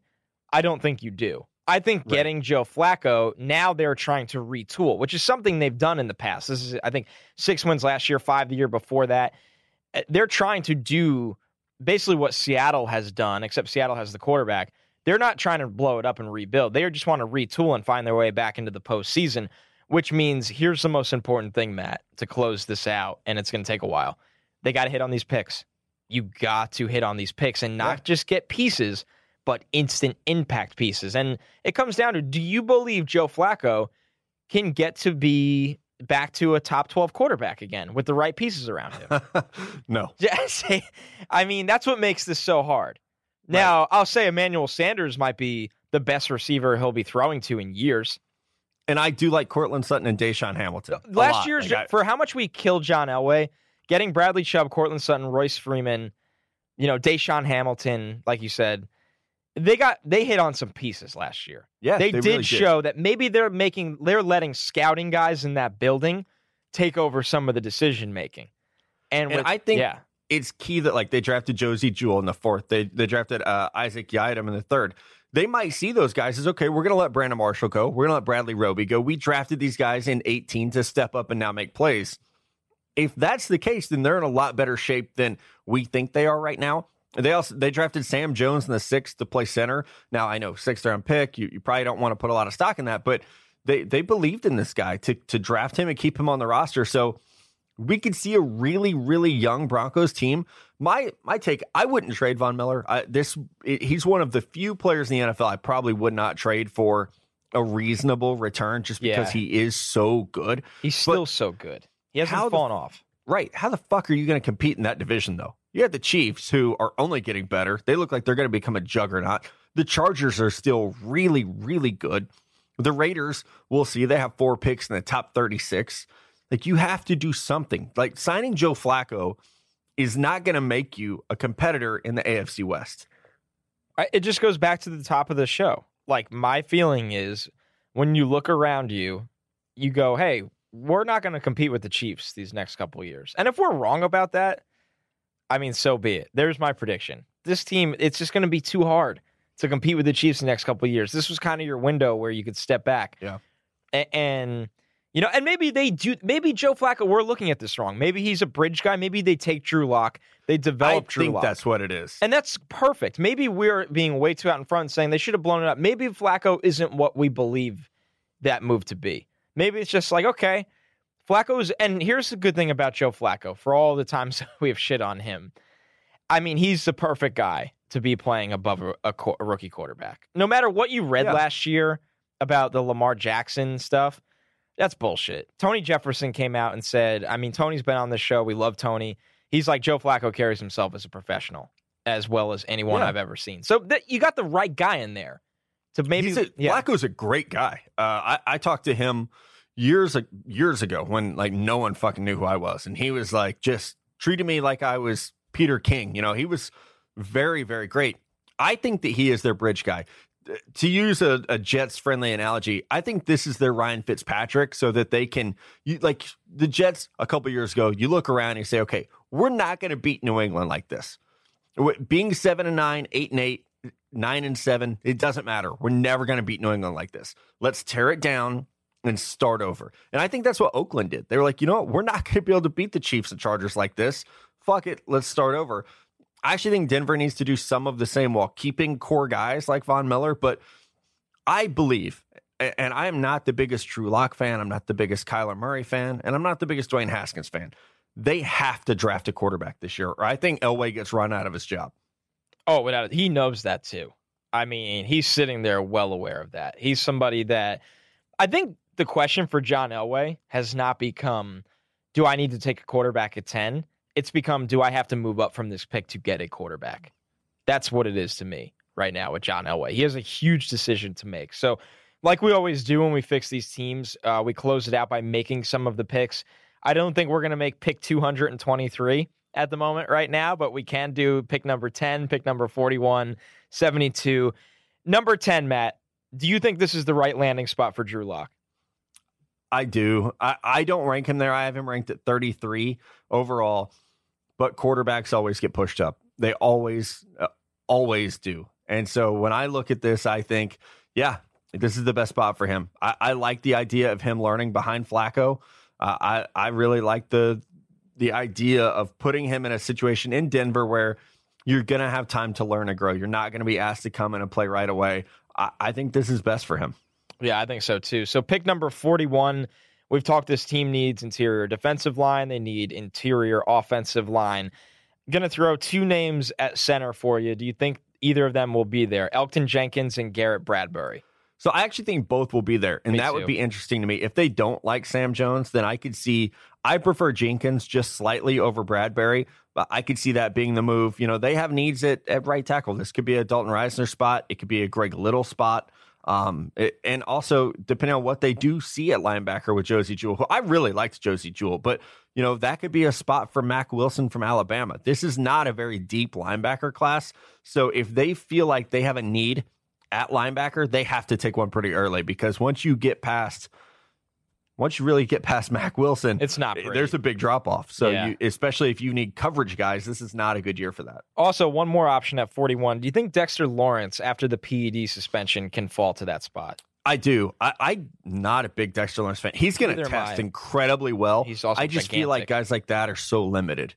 I don't think you do. I think right. getting Joe Flacco, now they're trying to retool, which is something they've done in the past. This is, I think, six wins last year, five the year before that. Uh, they're trying to do basically what Seattle has done, except Seattle has the quarterback. They're not trying to blow it up and rebuild. They just want to retool and find their way back into the postseason, which means here's the most important thing, Matt, to close this out, and it's going to take a while. They got to hit on these picks you got to hit on these picks and not yeah. just get pieces, but instant impact pieces. And it comes down to do you believe Joe Flacco can get to be back to a top 12 quarterback again with the right pieces around him?
no.
I mean, that's what makes this so hard. Now, right. I'll say Emmanuel Sanders might be the best receiver he'll be throwing to in years.
And I do like Courtland Sutton and DaeSean Hamilton.
Last year's, like I, for how much we killed John Elway, getting Bradley Chubb, Courtland Sutton, Royce Freeman, you know, DaeSean Hamilton, like you said, they got they hit on some pieces last year.
Yeah,
they,
they
did
really
show that maybe they're making they're letting scouting guys in that building take over some of the decision making. And,
and
with,
I think
yeah.
it's key that like they drafted Josey Jewell in the fourth. They they drafted uh, Isaac Yiadom in the third. They might see those guys as okay. We're going to let Brandon Marshall go. We're going to let Bradley Roby go. We drafted these guys in 18 to step up and now make plays if that's the case, then they're in a lot better shape than we think they are right now. They also they drafted Sam Jones in the sixth to play center. Now I know sixth round pick. You, you probably don't want to put a lot of stock in that, but they they believed in this guy to to draft him and keep him on the roster. So we could see a really really young Broncos team. My my take, I wouldn't trade Von Miller. I, this it, he's one of the few players in the NFL I probably would not trade for a reasonable return just because yeah. he is so good.
He's still but, so good. He hasn't fallen
the,
off.
Right. How the fuck are you going to compete in that division, though? You have the Chiefs, who are only getting better. They look like they're going to become a juggernaut. The Chargers are still really, really good. The Raiders, we'll see. They have four picks in the top 36. Like, you have to do something. Like, signing Joe Flacco is not going to make you a competitor in the AFC West.
It just goes back to the top of the show. Like, my feeling is when you look around you, you go, hey, we're not going to compete with the Chiefs these next couple years. And if we're wrong about that, I mean, so be it. There's my prediction. This team, it's just going to be too hard to compete with the Chiefs the next couple years. This was kind of your window where you could step back.
Yeah.
And, and you know, and maybe they do. Maybe Joe Flacco. We're looking at this wrong. Maybe he's a bridge guy. Maybe they take Drew Lock. They develop
I
Drew
think
Lock.
that's what it is,
and that's perfect. Maybe we're being way too out in front, saying they should have blown it up. Maybe Flacco isn't what we believe that move to be. Maybe it's just like okay, Flacco's, and here's the good thing about Joe Flacco for all the times we have shit on him. I mean, he's the perfect guy to be playing above a, a, a rookie quarterback. No matter what you read yeah. last year about the Lamar Jackson stuff, that's bullshit. Tony Jefferson came out and said, I mean, Tony's been on the show. We love Tony. He's like, Joe Flacco carries himself as a professional as well as anyone yeah. I've ever seen. So th- you got the right guy in there So maybe.
A, yeah. Flacco's a great guy. Uh, I, I talked to him years years ago when like no one fucking knew who I was, and he was like just treated me like I was Peter King. You know, he was very very great. I think that he is their bridge guy. Uh, to use a, a Jets friendly analogy, I think this is their Ryan Fitzpatrick, so that they can you, like the Jets a couple years ago. You look around and you say, okay, we're not going to beat New England like this. Being seven and nine, eight and eight, nine and seven, it doesn't matter. We're never going to beat New England like this. Let's tear it down and start over. And I think that's what Oakland did. They were like, you know what? We're not going to be able to beat the Chiefs and Chargers like this. Fuck it. Let's start over. I actually think Denver needs to do some of the same while keeping core guys like Von Miller. But I believe, and I am not the biggest Drew Lock fan. I'm not the biggest Kyler Murray fan, and I'm not the biggest Dwayne Haskins fan. They have to draft a quarterback this year, or I think Elway gets run out of his job.
Oh, without he knows that too. I mean, he's sitting there well aware of that. He's somebody that I think the question for John Elway has not become, do I need to take a quarterback at 10? It's become, do I have to move up from this pick to get a quarterback? That's what it is to me right now with John Elway. He has a huge decision to make. So, like we always do when we fix these teams, uh, we close it out by making some of the picks. I don't think we're going to make pick 223 at the moment right now, but we can do pick number 10, pick number 41, 72. Number 10, Matt, do you think this is the right landing spot for Drew Lock?
I do. I, I don't rank him there. I have him ranked at 33 overall, but quarterbacks always get pushed up. They always, uh, always do. And so when I look at this, I think, yeah, this is the best spot for him. I, I like the idea of him learning behind Flacco. Uh, I I really like the the idea of putting him in a situation in Denver where you're gonna have time to learn and grow. You're not gonna be asked to come in and play right away. I, I think this is best for him.
Yeah, I think so too. So pick number 41. We've talked this team needs interior defensive line. They need interior offensive line. Going to throw two names at center for you. Do you think either of them will be there? Elgton Jenkins and Garrett Bradbury.
So I actually think both will be there, and me that too. would be interesting to me. If they don't like Sam Jones, then I could see. I prefer Jenkins just slightly over Bradbury, but I could see that being the move. You know, they have needs at, at right tackle. This could be a Dalton Risner spot. It could be a Greg Little spot. Um, it, and also depending on what they do see at linebacker with Josey Jewell, who I really liked Josey Jewell, but you know that could be a spot for Mack Wilson from Alabama. This is not a very deep linebacker class, so if they feel like they have a need at linebacker, they have to take one pretty early because once you get past once you really get past Mack Wilson,
it's not. Eh, pretty.
There's a big drop off. So, yeah. you, especially if you need coverage guys, this is not a good year for that.
Also, one more option at 41. Do you think Dexter Lawrence, after the PED suspension, can fall to that spot?
I do. I, am not a big Dexter Lawrence fan. He's going to test incredibly well. He's also I just gigantic. feel like guys like that are so limited.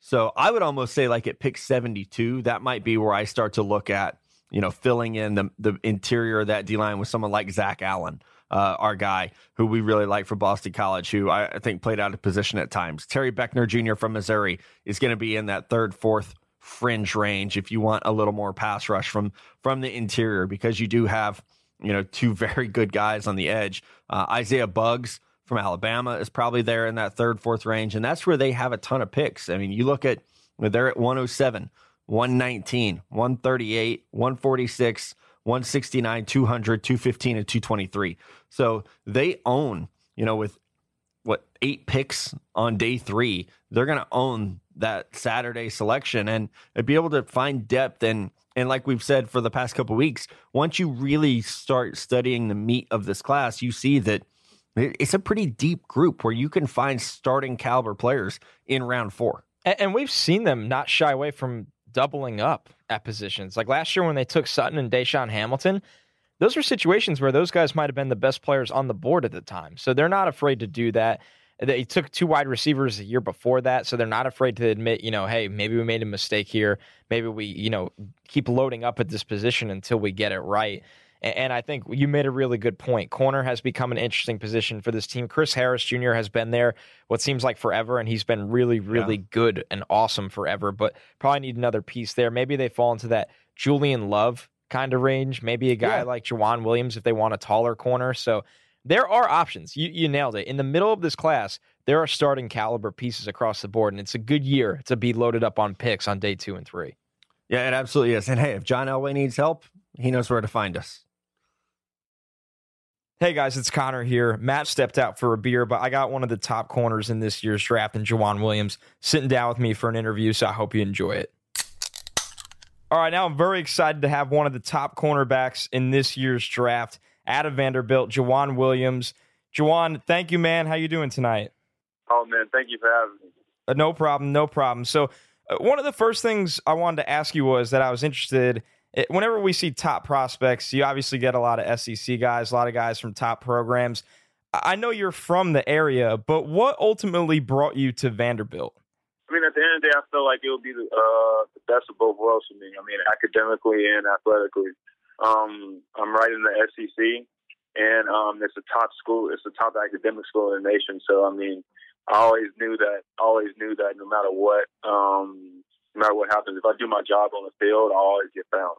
So I would almost say like at pick 72, that might be where I start to look at, you know, filling in the the interior of that D line with someone like Zach Allen uh, our guy who we really like for Boston College, who I, think played out of position at times. Terry Beckner Jr. from Missouri is going to be in that third, fourth fringe range if you want a little more pass rush from from the interior because you do have you know two very good guys on the edge. Uh, Isaiah Buggs from Alabama is probably there in that third, fourth range, and that's where they have a ton of picks. I mean, you look at they're at 107, 119, 138, 146. 169, 200, 215, and 223. So they own, you know, with what eight picks on day three, they're going to own that Saturday selection and be able to find depth and and like we've said for the past couple weeks, once you really start studying the meat of this class, you see that it's a pretty deep group where you can find starting caliber players in round four.
And, and we've seen them not shy away from doubling up at positions. Like last year when they took Sutton and DaeSean Hamilton, those were situations where those guys might have been the best players on the board at the time. So they're not afraid to do that. They took two wide receivers a year before that, so they're not afraid to admit, you know, hey, maybe we made a mistake here. Maybe we, you know, keep loading up at this position until we get it right. And I think you made a really good point. Corner has become an interesting position for this team. Chris Harris Jr. has been there what seems like forever, and he's been really, really yeah. good and awesome forever, but probably need another piece there. Maybe they fall into that Julian Love kind of range. Maybe a guy yeah. like Joejuan Williams if they want a taller corner. So there are options. You, you nailed it. In the middle of this class, there are starting caliber pieces across the board, and it's a good year to be loaded up on picks on day two and three.
Yeah, it absolutely is. And hey, if John Elway needs help, he knows where to find us.
Hey guys, it's Connor here. Matt stepped out for a beer, but I got one of the top corners in this year's draft, and Joejuan Williams sitting down with me for an interview, so I hope you enjoy it. All right, now I'm very excited to have one of the top cornerbacks in this year's draft out of Vanderbilt, Joejuan Williams. Joejuan, thank you, man. How you doing tonight?
Oh man, thank you for having me.
Uh, no problem, no problem. So, uh, one of the first things I wanted to ask you was that I was interested it, whenever we see top prospects, you obviously get a lot of SEC guys, a lot of guys from top programs. I know you're from the area, but what ultimately brought you to Vanderbilt?
I mean, at the end of the day, I feel like it would be the, uh, the best of both worlds for me. I mean, academically and athletically. Um, I'm right in the SEC, and um, it's a top school. It's a top academic school in the nation. So I mean, I always knew that. Always knew that no matter what, um, no matter what happens, if I do my job on the field, I always get found.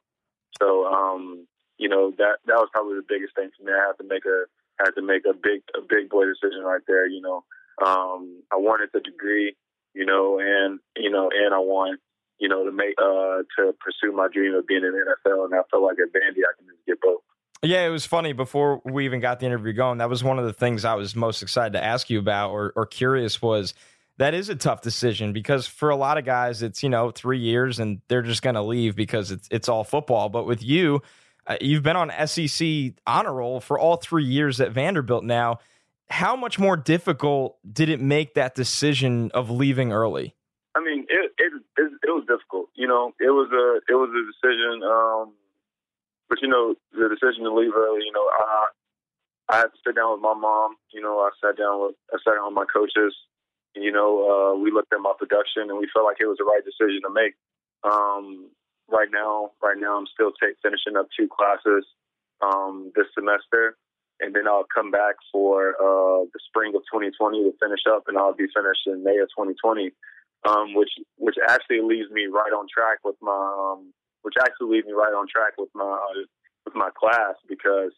So um, you know that that was probably the biggest thing for me. I had to make a had to make a big a big boy decision right there. You know, um, I wanted the degree, you know, and you know, and I want you know to make uh, to pursue my dream of being in the NFL. And I felt like at Vandy I can just get both.
Yeah, it was funny before we even got the interview going. That was one of the things I was most excited to ask you about or, or curious was that is a tough decision because for a lot of guys it's you know three years and they're just going to leave because it's it's all football. But with you, uh, you've been on SEC honor roll for all three years at Vanderbilt now. How much more difficult did it make that decision of leaving early?
I mean, it it it, it was difficult. You know, it was a it was a decision. Um, but you know, the decision to leave early. You know, I I had to sit down with my mom. You know, I sat down with I sat down with my coaches. You know, uh, we looked at my production and we felt like it was the right decision to make. Um, right now, right now, I'm still take, finishing up two classes um, this semester, and then I'll come back for uh, the spring of 2020 to finish up, and I'll be finished in May of 2020, um, which which actually leaves me right on track with my um, which actually leaves me right on track with my uh, with my class because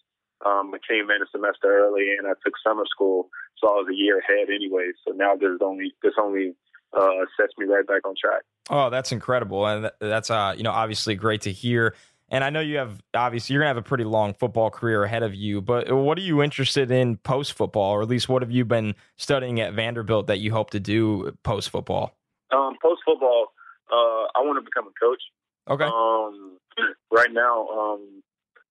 um, I came in a semester early and I took summer school, so I was a year ahead anyway. So now there's only this only uh, sets me right back on track.
Oh, that's incredible, and that's uh, you know obviously great to hear. And I know you have obviously you're gonna have a pretty long football career ahead of you. But what are you interested in post football, or at least what have you been studying at Vanderbilt that you hope to do post football?
Um, post football, uh, I want to become a coach.
Okay.
Um, right now, um,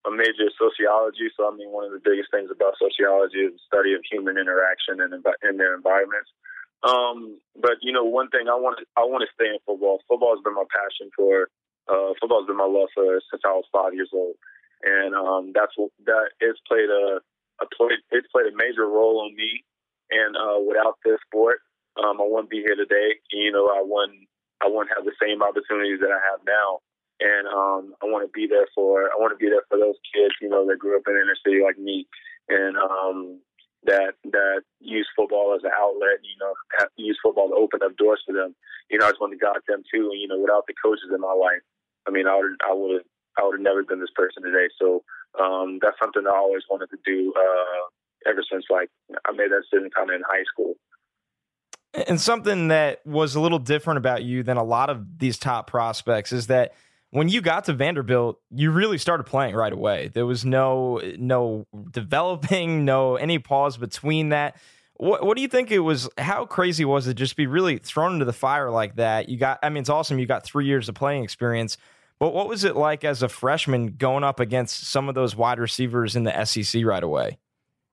a major sociology. So I mean, one of the biggest things about sociology is the study of human interaction and in their environments. Um, but you know, one thing I want I want to stay in football. Football has been my passion for. Uh, football has been my love for since I was five years old, and um, that's that it's played a, a played it's played a major role on me. And uh, without this sport, um, I wouldn't be here today. You know, I wouldn't I wouldn't have the same opportunities that I have now. And um, I want to be there for I want to be there for those kids, you know, that grew up in inner city like me, and um, that that use football as an outlet, you know, have, use football to open up doors for them. You know, I just want to guide them too. And you know, without the coaches in my life, I mean, I would I would I would have never been this person today. So um, that's something I always wanted to do uh, ever since like I made that decision kind of in high school.
And something that was a little different about you than a lot of these top prospects is that when you got to Vanderbilt, you really started playing right away. There was no no developing, no any pause between that. What what do you think it was? How crazy was it just be really thrown into the fire like that? You got, I mean, it's awesome. You got three years of playing experience, but what was it like as a freshman going up against some of those wide receivers in the SEC right away?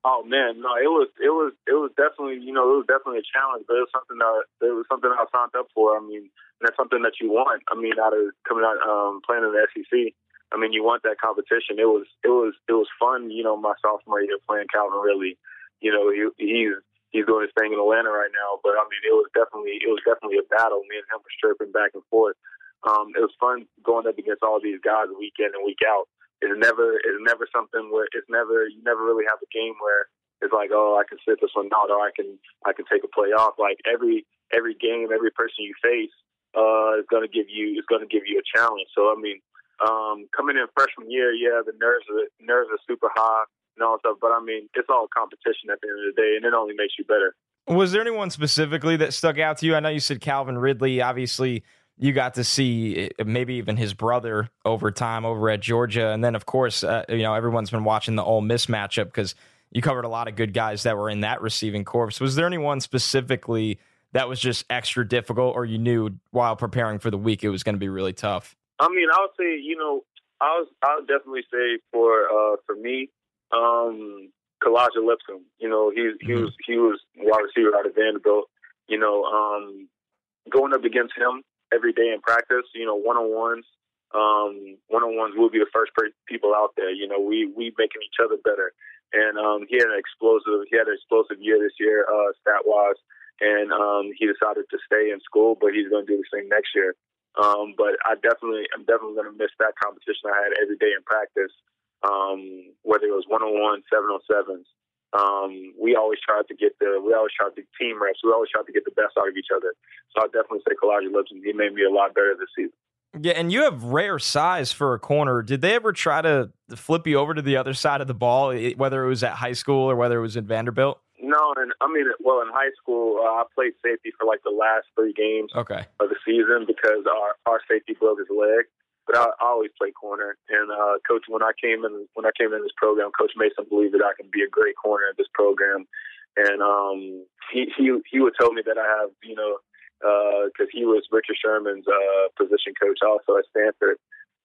Oh man, no, it was it was it was definitely you know it was definitely a challenge, but it was something that it was something I signed up for. I mean, that's something that you want. I mean, out of coming out um, playing in the SEC, I mean, you want that competition. It was it was it was fun. You know, my sophomore year playing Calvin Ridley. You know, he, he's he's doing his thing in Atlanta right now. But I mean, it was definitely it was definitely a battle. Me and him were stripping back and forth. Um, it was fun going up against all these guys week in and week out it's never it's never something where it's never you never really have a game where it's like oh I can sit this one out or I can I can take a play off. Like every every game, every person you face uh, is going to give you is going to give you a challenge. So I mean, um, coming in freshman year, yeah, the nerves are nerves are super high and all that stuff. But I mean, it's all competition at the end of the day, and it only makes you better.
Was there anyone specifically that stuck out to you? I know you said Calvin Ridley, obviously you got to see eh, maybe even his brother over time over at Georgia, and then of course, uh, you know everyone's been watching the Ole Miss matchup because you covered a lot of good guys that were in that receiving corps. Was there anyone specifically that was just extra difficult, or you knew while preparing for the week it was going to be really tough?
I mean, I would say you know I was I would definitely say for uh, for me, um, Kalija Lipscomb. You know, he he mm-hmm. was he was wide receiver out of Vanderbilt. You know, um, going up against him every day in practice. You know, one on ones. Um, one on ones will be the first people out there. You know, we we making each other better. And um, he had an explosive he had an explosive year this year, uh, stat wise. And um, he decided to stay in school, but he's going to do the same next year. Um, but I definitely, I'm definitely going to miss that competition I had every day in practice. um, whether it was one on one, seven on sevens. Um, we always tried to get the we always tried to team reps. We always tried to get the best out of each other. So I definitely say Kalija Lipscomb. He made me a lot better this season.
Yeah, and you have rare size for a corner. Did they ever try to flip you over to the other side of the ball, whether it was at high school or whether it was in Vanderbilt?
No, and I mean, well, in high school, uh, I played safety for like the last three games
okay.
of the season because our our safety broke his leg. But I, I always play corner, and uh, coach, when I came in, when I came in this program, Coach Mason believed that I can be a great corner in this program, and um, he he he would tell me that I have, you know, because uh, he was Richard Sherman's uh, position coach also at Stanford.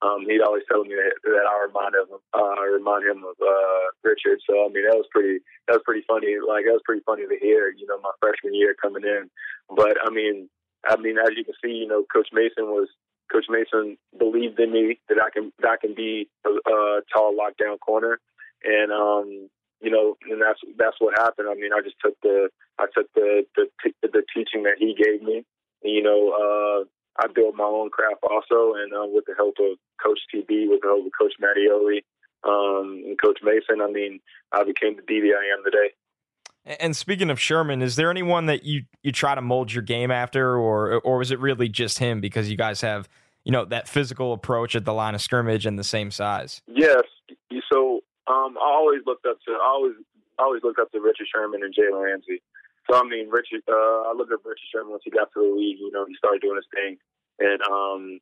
Um, he'd always tell me that, that I remind him, uh, I remind him of uh, Richard. So I mean, that was pretty, that was pretty funny. Like that was pretty funny to hear. You know, my freshman year coming in. But I mean, I mean, as you can see, you know, Coach Mason was Coach Mason believed in me that I can that I can be a, a tall lockdown corner, and um, you know, and that's that's what happened. I mean, I just took the I took the the, the teaching that he gave me. You know, uh, I built my own craft also, and uh, with the help of Coach TB, with the help of Coach Mattioli, um, and Coach Mason, I mean, I became the DB I am today.
And speaking of Sherman, is there anyone that you you try to mold your game after, or or was it really just him because you guys have you know that physical approach at the line of scrimmage and the same size?
Yes. So um, I always looked up to I always I always looked up to Richard Sherman and Jalen Ramsey. So I mean, Richard, uh, I looked at Richard Sherman once he got to the league. You know, he started doing his thing, and um,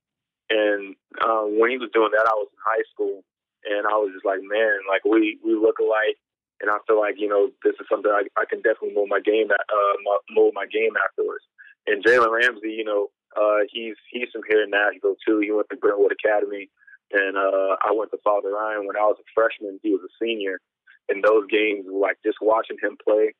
and uh, when he was doing that, I was in high school, and I was just like, man, like we we look alike, and I feel like you know this is something I, I can definitely mold my game uh, mold my game afterwards. And Jalen Ramsey, you know, uh, he's he's from here in Nashville too. He went to Brentwood Academy, and uh, I went to Father Ryan when I was a freshman. He was a senior. In those games, like just watching him play,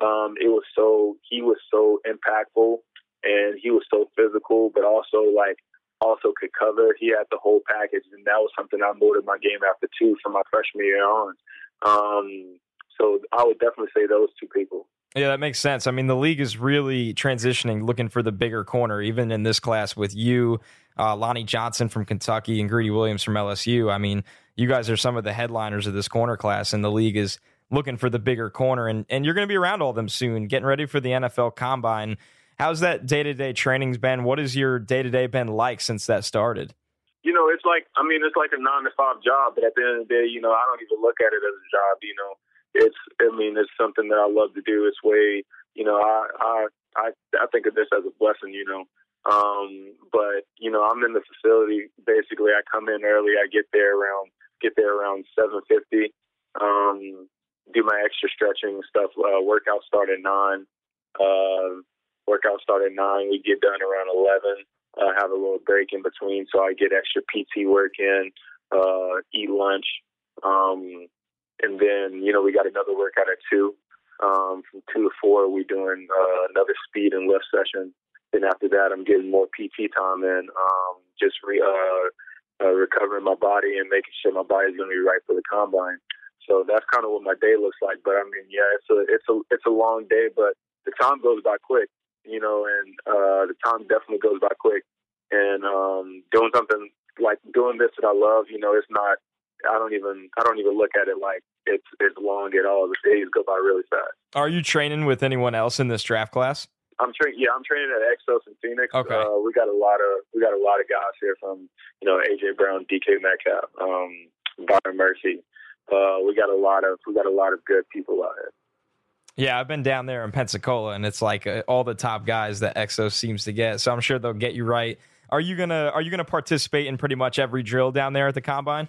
um, it was so he was so impactful and he was so physical, but also like also could cover. He had the whole package, and that was something I molded my game after too from my freshman year on. Um, so I would definitely say those two people.
Yeah, that makes sense. I mean, the league is really transitioning, looking for the bigger corner, even in this class with you, uh, Lonnie Johnson from Kentucky, and Greedy Williams from LSU. I mean, you guys are some of the headliners of this corner class, and the league is looking for the bigger corner, and and you're going to be around all of them soon, getting ready for the NFL Combine. How's that day to day trainings been? What has your day to day been like since that started?
You know, it's like I mean, it's like a nine to five job, but at the end of the day, you know, I don't even look at it as a job. You know, it's I mean, it's something that I love to do. It's way, you know, I I I, I think of this as a blessing. You know, um, but you know, I'm in the facility. Basically, I come in early. I get there around get there around seven fifty. Um, do my extra stretching stuff. Uh, workout start at nine. Uh, workout start at nine. We get done around eleven. Uh, have a little break in between, so I get extra PT work in. Uh, eat lunch, um, and then you know we got another workout at two. Um, from two to four, we doing uh, another speed and lift session. Then after that, I'm getting more PT time in, um, just re, uh, uh, recovering my body and making sure my body's going to be right for the combine. So that's kind of what my day looks like. But I mean, yeah, it's a it's a it's a long day, but the time goes by quick, you know, and uh, the time definitely goes by quick. And um, doing something like doing this that I love, you know, it's not. I don't even I don't even look at it like it's it's long at all. The days go by really fast.
Are you training with anyone else in this draft class?
I'm training. Yeah, I'm training at Exos in Phoenix.
Okay.
Uh, we got a lot of we got a lot of guys here from you know AJ Brown, DK Metcalf, um, Byron Murphy, uh, we got a lot of we got a lot of good people out here.
Yeah, I've been down there in Pensacola, and it's like uh, all the top guys that EXO seems to get. So I'm sure they'll get you right. Are you gonna Are you gonna participate in pretty much every drill down there at the combine?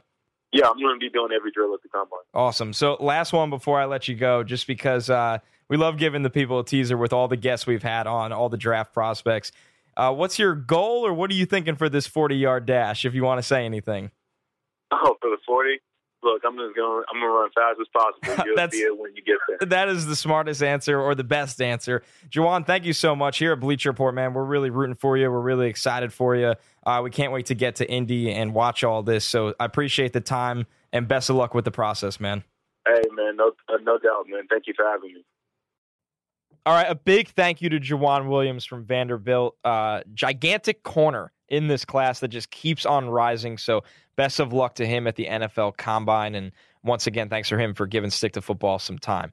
Yeah, I'm going to be doing every drill at the combine.
Awesome. So last one before I let you go, just because uh, we love giving the people a teaser with all the guests we've had on, all the draft prospects. Uh, what's your goal, or what are you thinking for this 40 yard dash? If you want to say anything.
Oh, for the 40 look, I'm just going. I'm to run as fast as possible. You'll see it when you get there.
That is the smartest answer or the best answer. Joejuan, thank you so much. Here at Bleacher Report, man, we're really rooting for you. We're really excited for you. Uh, we can't wait to get to Indy and watch all this. So I appreciate the time and best of luck with the process, man.
Hey, man, no, uh, no doubt, man. Thank you for having me.
All right, a big thank you to Joejuan Williams from Vanderbilt. Uh, gigantic corner in this class that just keeps on rising. So best of luck to him at the NFL Combine. And once again, thanks for him for giving Stick to Football some time.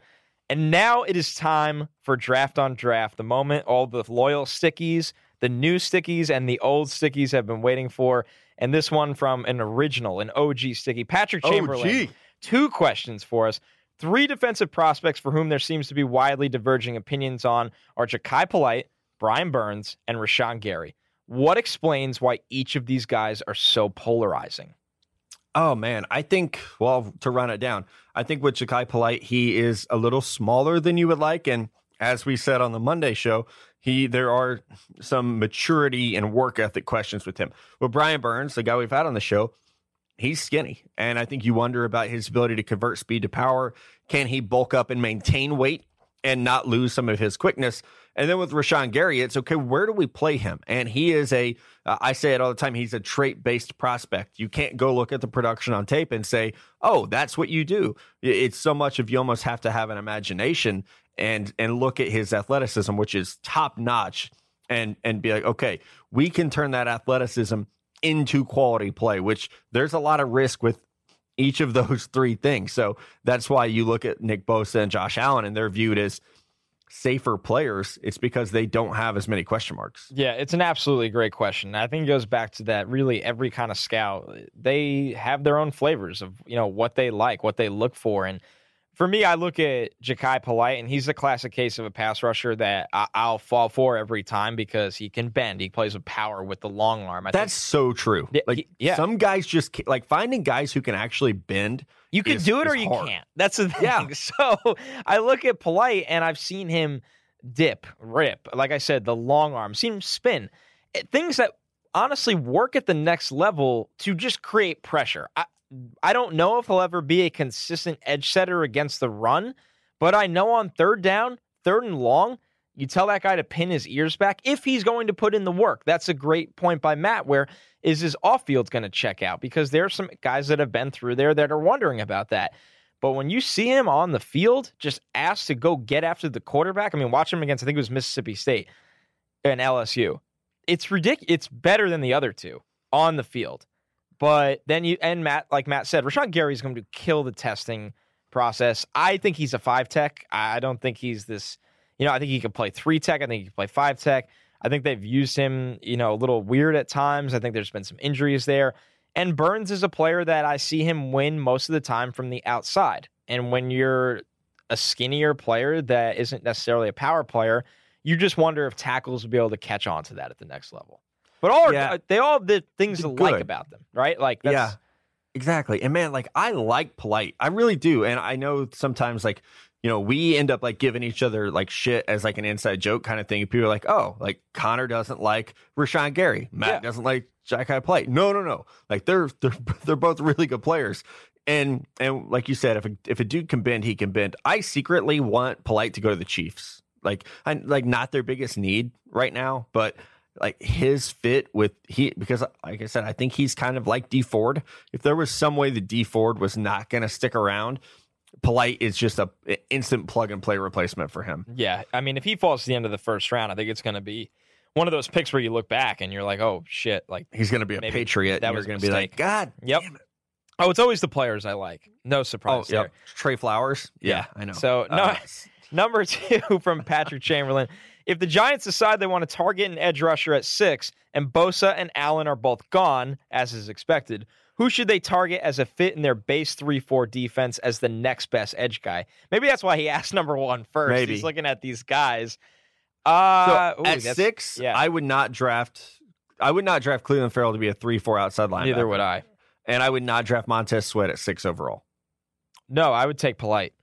And now it is time for Draft on Draft, the moment all the loyal stickies, the new stickies, and the old stickies have been waiting for. And this one from an original, an OG sticky, Patrick Chamberlain. OG. Two questions for us. Three defensive prospects for whom there seems to be widely diverging opinions on are Jachai Polite, Brian Burns, and Rashan Gary. What explains why each of these guys are so polarizing?
Oh man, I think well to run it down, I think with Jachai Polite, he is a little smaller than you would like, and as we said on the Monday show, he there are some maturity and work ethic questions with him. With Brian Burns, the guy we've had on the show, he's skinny. And I think you wonder about his ability to convert speed to power. Can he bulk up and maintain weight and not lose some of his quickness? And then with Rashan Gary, it's okay, where do we play him? And he is a, uh, I say it all the time, he's a trait based prospect. You can't go look at the production on tape and say, oh, that's what you do. It's so much of you almost have to have an imagination and and look at his athleticism, which is top notch, and and be like, okay, we can turn that athleticism into quality play, which there's a lot of risk with each of those three things. So that's why you look at Nick Bosa and Josh Allen and they're viewed as safer players. It's because they don't have as many question marks.
Yeah, it's an absolutely great question. I think it goes back to that really every kind of scout, they have their own flavors of, you know, what they like, what they look for. And for me, I look at Jachai Polite, and he's the classic case of a pass rusher that I- will fall for every time because he can bend. He plays with power with the long arm.
I That's think. so true. Like yeah. some guys just like finding guys who can actually bend.
You can
is,
do it or you hard. can't. That's the thing. Yeah. So I look at Polite, and I've seen him dip, rip. Like I said, the long arm, seen him spin. Eh, things that honestly work at the next level to just create pressure. I, I don't know if he'll ever be a consistent edge setter against the run, but I know on third down, third and long, you tell that guy to pin his ears back if he's going to put in the work. That's a great point by Matt. Where is his off field going to check out? Because there are some guys that have been through there that are wondering about that. But when you see him on the field, just asked to go get after the quarterback. I mean, watch him against I think it was Mississippi State and LSU. It's ridiculous. It's better than the other two on the field. But then you and Matt, like Matt said, Rashan Gary is going to kill the testing process. I think he's a five tech. I don't think he's this. You know, I think he can play three tech. I think he can play five tech. I think they've used him, you know, a little weird at times. I think there's been some injuries there. And Burns is a player that I see him win most of the time from the outside. And when you're a skinnier player that isn't necessarily a power player, you just wonder if tackles will be able to catch on to that at the next level. But all yeah. are, they all have the things to like about them, right? Like yeah,
exactly. And man, like I like polite, I really do. And I know sometimes like you know we end up like giving each other like shit as like an inside joke kind of thing. People are like, oh, like Connor doesn't like Rashan Gary, Matt yeah. doesn't like Jachai Polite. No, no, no. Like they're they're they're both really good players. And and like you said, if a if a dude can bend, he can bend. I secretly want Polite to go to the Chiefs. Like I like not their biggest need right now, but like his fit with he because like I said, I think he's kind of like Dee Ford. If there was some way that Dee Ford was not going to stick around, Polite is just a instant plug and play replacement for him.
Yeah, I mean, if he falls to the end of the first round, I think it's going to be one of those picks where you look back and you're like, oh shit, like
he's going to be a Patriot. That was going to be like, God,
yep. Oh, it's always the players I like. No surprise oh, yep.
Trey Flowers. Yeah, yeah, I know.
So no, uh, number two from Patrick Chamberlain. If the Giants decide they want to target an edge rusher at six and Bosa and Allen are both gone, as is expected, who should they target as a fit in their base 3 4 defense as the next best edge guy? Maybe that's why he asked number one first. Maybe. He's looking at these guys.
Uh, so ooh, at six, yeah. I would not draft. I would not draft Clelin Ferrell to be a three-four outside linebacker.
Neither would I.
And I would not draft Montez Sweat at six overall.
No, I would take Polite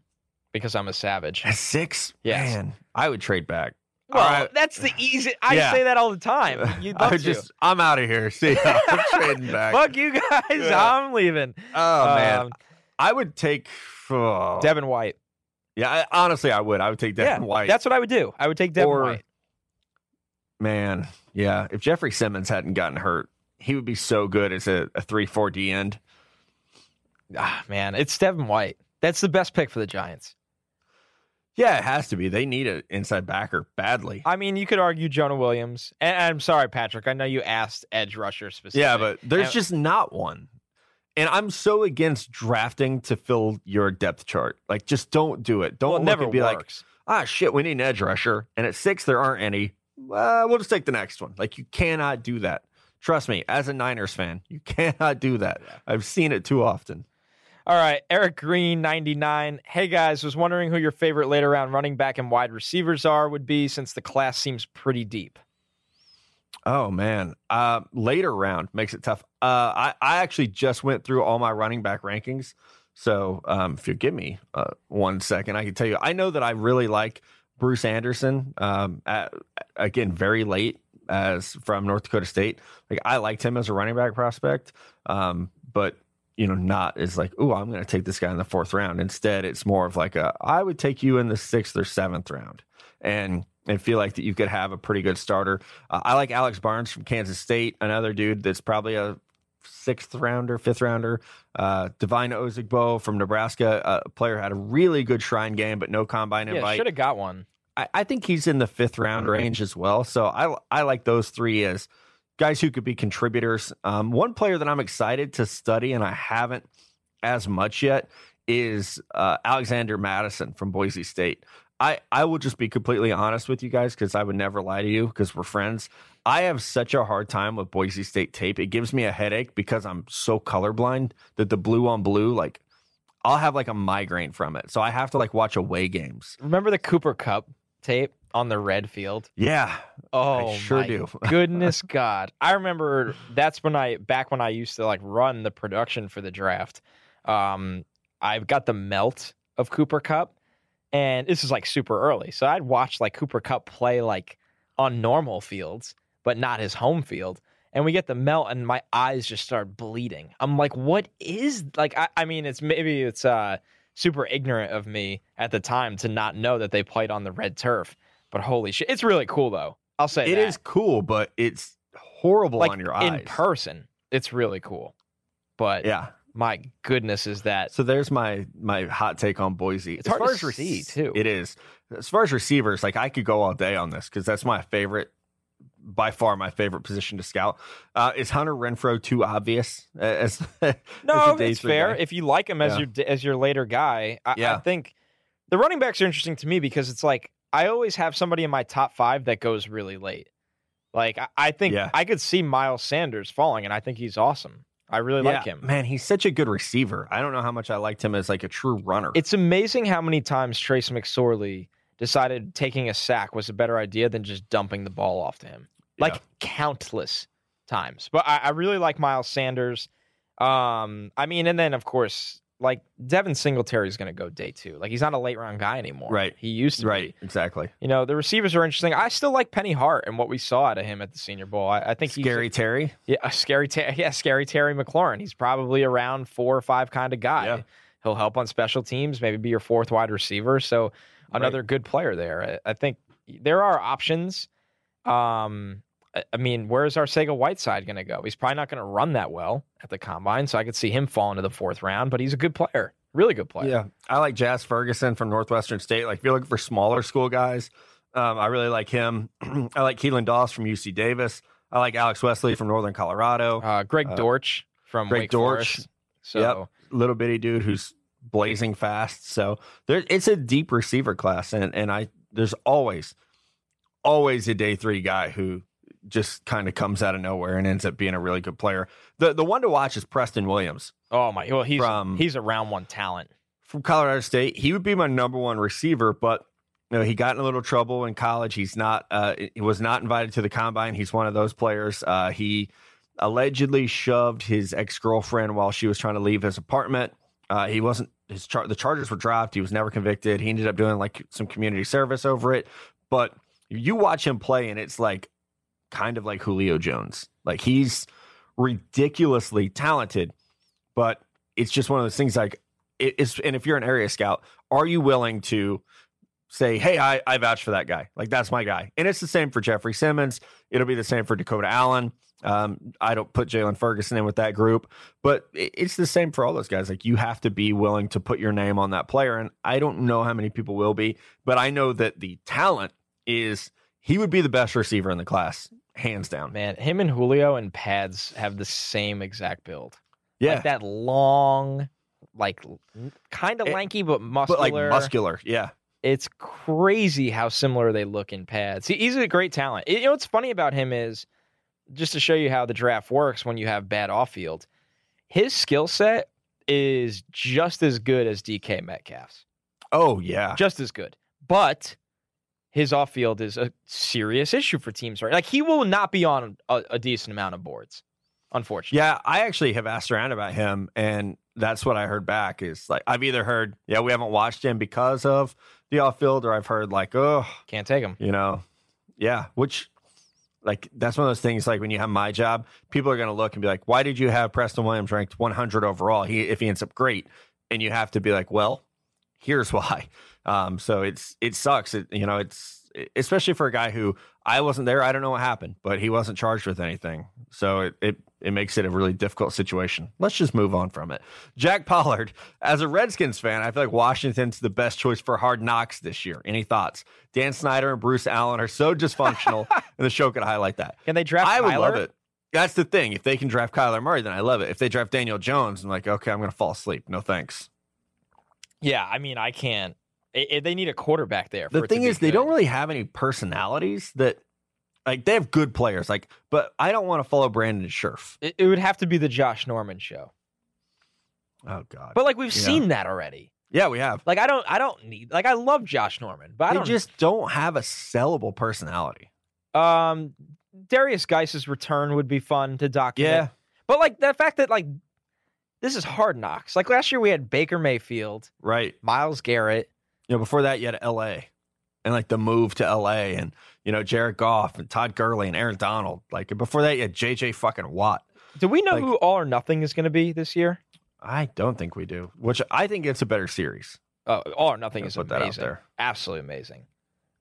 because I'm a savage.
At six, yeah, man, I would trade back.
Well, right. that's the easy. I yeah. say that all the time. You'd love I just,
I'm out of here. See, I'm trading back.
Fuck you guys. Yeah. I'm leaving.
Oh um, man, I would take
oh. Devin White.
Yeah, I, honestly, I would. I would take Devin yeah, White.
That's what I would do. I would take Devin or, White.
Man, yeah. If Jeffrey Simmons hadn't gotten hurt, he would be so good as a, a three four D end.
Ah, man, it's Devin White. That's the best pick for the Giants.
Yeah, it has to be. They need an inside backer badly.
I mean, you could argue Jonah Williams. And I'm sorry, Patrick. I know you asked edge rusher specifically.
Yeah, but there's
And-
just not one. And I'm so against drafting to fill your depth chart. Like, just don't do it. Don't
well, it never
be like, ah, shit, we need an edge rusher. And at six, there aren't any. Uh, we'll just take the next one. Like, you cannot do that. Trust me, as a Niners fan, you cannot do that. I've seen it too often.
All right, Eric Green, 99. Hey guys, was wondering who your favorite later round running back and wide receivers are would be since the class seems pretty deep.
Oh man, uh, later round makes it tough. Uh, I I actually just went through all my running back rankings, so um, if you give me uh, one second, I can tell you. I know that I really like Bruce Anderson. Um, at, again, very late as from North Dakota State. Like I liked him as a running back prospect, um, but you know, not is like, oh, I'm going to take this guy in the fourth round. Instead, it's more of like a, I would take you in the sixth or seventh round, and and feel like that you could have a pretty good starter. Uh, I like Alex Barnes from Kansas State, another dude that's probably a sixth rounder, fifth rounder. Uh, Devine Ozigbo from Nebraska, a player had a really good shrine game, but no combine
Yeah,
invite.
should have got one.
I, I think he's in the fifth round range as well. So I I like those three as guys who could be contributors. Um, one player that I'm excited to study, and I haven't as much yet, is uh, Alexander Mattison from Boise State. I, I will just be completely honest with you guys because I would never lie to you because we're friends. I have such a hard time with Boise State tape. It gives me a headache because I'm so colorblind that the blue on blue, like, I'll have like a migraine from it. So I have to like watch away games.
Remember the Cooper Kupp tape on the red field?
Yeah,
Oh, I
sure
my
do.
goodness God. I remember that's when I back when I used to like run the production for the draft. Um I've got the melt of Cooper Kupp and this is like super early. So I'd watch like Cooper Kupp play like on normal fields, but not his home field. And we get the melt and my eyes just start bleeding. I'm like, what is like I, I mean it's maybe it's uh super ignorant of me at the time to not know that they played on the red turf. But holy shit, it's really cool though. I'll say
It
that.
is cool, but it's horrible
like
on your eyes.
in person. It's really cool. But
Yeah.
my goodness, is that
So there's my my hot take on Boise.
It's hard to see, too.
It is. As far as receivers, like I could go all day on this because that's my favorite, by far my favorite position to scout. Uh, is Hunter Renfrow too obvious? As, as
no,
a day
it's fair
guy?
if you like him as
Yeah.
your as your later guy. I, I think the running backs are interesting to me because it's like I always have somebody in my top five that goes really late. Like I, I think
Yeah.
I could see Miles Sanders falling, and I think he's awesome. I really
Yeah,
like him.
Man, he's such a good receiver. I don't know how much I liked him as like a true runner.
It's amazing how many times Trace McSorley decided taking a sack was a better idea than just dumping the ball off to him. Like
Yeah.
countless times. But I, I really like Miles Sanders. Um, I mean, and then of course, like Devin Singletary is going to go day two. Like he's not a late round guy anymore.
Right.
He used to
right,
be.
exactly.
You know, the receivers are interesting. I still like Penny Hart and what we saw out of him at the Senior Bowl. I, I think he's
Scary Terry.
yeah, scary, Terry. yeah, scary Terry McLaurin. He's probably around four or five kind of guy.
Yeah.
He'll help on special teams, maybe be your fourth wide receiver. So another good player there. I, I think there are options. Um, I, mean, where is Arcega-Whiteside going to go? He's probably not going to run that well at the combine, so I could see him fall into the fourth round. But he's a good player, really good player.
Yeah, I like Jazz Ferguson from Northwestern State. Like, if you're looking for smaller school guys, um, I really like him. I like Keelan Doss from UC Davis. I like Alex Wesley from Northern Colorado.
Uh, Greg
Uh,
Dortch from
Greg
Wake
Dortch.
Forest. So
Yep. Little bitty dude who's blazing fast. So there, it's a deep receiver class, and and I there's always, always a day three guy who just kind of comes out of nowhere and ends up being a really good player. The the one to watch is Preston Williams.
oh my, well he's
From-
he's a round one talent.
from Colorado State. He would be my number one receiver, but you know, he got in a little trouble in college. He's not uh, he was not invited to the combine. He's one of those players. Uh, he allegedly shoved his ex girlfriend while she was trying to leave his apartment. Uh, he wasn't his char- the charges were dropped. He was never convicted. He ended up doing like some community service over it. But you watch him play, and it's like kind of like Julio Jones. Like he's ridiculously talented, but it's just one of those things like it's and if you're an area scout, are you willing to say, hey, I, I vouch for that guy. Like that's my guy. And it's the same for Jeffrey Simmons. It'll be the same for Dakota Allen. Um, I don't put Jalen Ferguson in with that group, but it's the same for all those guys. Like you have to be willing to put your name on that player. And I don't know how many people will be, but I know that the talent is he would be the best receiver in the class, hands down.
Man, him and Julio and pads have the same exact build.
Yeah.
Like that long, like kind of eh, lanky but muscular.
But like muscular, yeah.
It's crazy how similar they look in pads. He, he's a great talent. You know what's funny about him is just to show you how the draft works when you have bad off field, his skill set is just as good as DK Metcalf's.
Oh, yeah.
Just as good. But his off field is a serious issue for teams, right? Like he will not be on a, a, decent amount of boards, unfortunately.
Yeah, I actually have asked around about him, and that's what I heard back is like I've either heard, yeah, we haven't watched him because of the off field, or I've heard like, oh,
can't take him.
You know, yeah, which like that's one of those things. Like when you have my job, people are going to look and be like, "Why did you have Preston Williams ranked 100 overall? He if he ends up great," and you have to be like, "Well, here's why." Um, so it's it sucks. It you know it's especially for a guy who I wasn't there. I don't know what happened, but he wasn't charged with anything. So it, it, it makes it a really difficult situation. Let's just move on from it. Jack Pollard, as a Redskins fan, I feel like Washington's the best choice for hard knocks this year. Any thoughts? Dan Snyder and Bruce Allen are so dysfunctional, and the show could highlight that.
Can they draft?
I
would Kyler?
love it. That's the thing. If they can draft Kyler Murray, then I love it. If they draft Daniel Jones, I'm like, okay, I'm going to fall asleep. No thanks.
Yeah, I mean, I can't. It, it, they need a quarterback there.
the thing is, they don't really have any personalities that like they have good players. Like, but I don't want to follow Brandon Scherff.
It, it, would have to be the Josh Norman show.
Oh God!
But like we've yeah. seen that already.
Yeah, we have.
Like I don't, I don't need. Like I love Josh Norman, but
they
I
just don't have a sellable personality.
Um, Derrius Guice's return would be fun to document.
Yeah,
but like the fact that like this is hard knocks. Like last year we had Baker Mayfield,
right?
Myles Garrett.
You know, before that you had L.A. and like the move to L.A. and you know Jared Goff and Todd Gurley and Aaron Donald. Like before that you had J.J. fucking Watt.
Do we know like, who All or Nothing is going to be this year?
I don't think we do. Which I think it's a better series.
Oh, All or Nothing is put amazing. That out there. Absolutely amazing.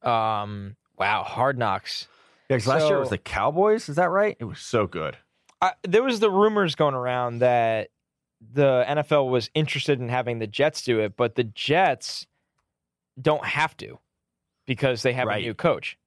Um, wow, Hard Knocks.
Yeah, because so, last year it was the Cowboys. Is that right? It was so good.
I, there was the rumors going around that the NFL was interested in having the Jets do it, but the Jets don't have to because they have right. a new coach.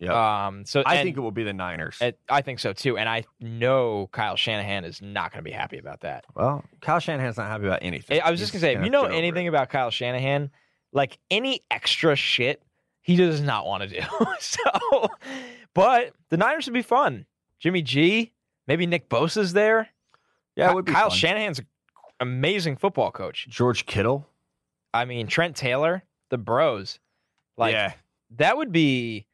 Yeah. Um, so I and, think it will be the Niners.
I think so too, and I know Kyle Shanahan is not going to be happy about that.
Well, Kyle Shanahan's not happy about anything.
I was just going to say, if you know anything about Kyle Shanahan, like any extra shit, he does not want to do. so, but the Niners would be fun. Jimmy G, maybe Nick Bosa's there.
Yeah, it would be
Kyle
fun.
Shanahan's an amazing football coach.
George Kittle.
I mean, Trent Taylor, the Bros.
Like, yeah.
that would be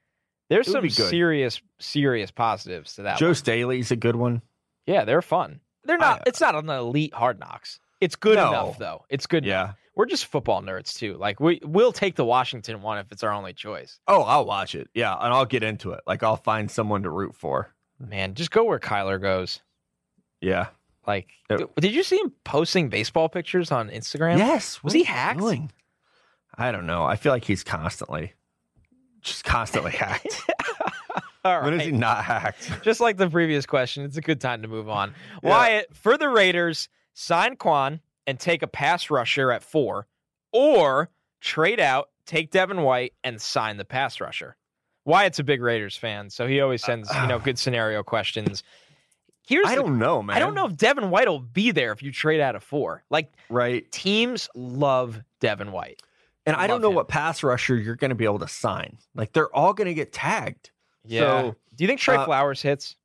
there's some serious, serious positives to that.
Joe
one.
Staley's a good one.
Yeah, they're fun. They're not. I, it's not an elite hard knocks. It's good no. enough though. It's good.
Yeah.
Enough. We're just football nerds too. Like we we'll take the Washington one if it's our only choice.
Oh, I'll watch it. Yeah, and I'll get into it. Like I'll find someone to root for.
Man, just go where Kyler goes.
Yeah.
Like, it, did you see him posting baseball pictures on Instagram?
Yes.
Was he hacked?
I don't know. I feel like he's constantly, just constantly hacked. All right. When is he not hacked?
Just like the previous question, it's a good time to move on. Yeah. Wyatt, for the Raiders, sign Kwon and take a pass rusher at four, or trade out, take Devin White, and sign the pass rusher. Wyatt's a big Raiders fan, so he always sends you know good scenario questions.
Here's I the, don't know, man.
I don't know if Devin White will be there if you trade out of four. Like,
right?
Teams love Devin White.
And I don't know him. what pass rusher you're going to be able to sign. Like they're all going to get tagged.
Yeah. So, Do you think Trey uh, Flowers hits?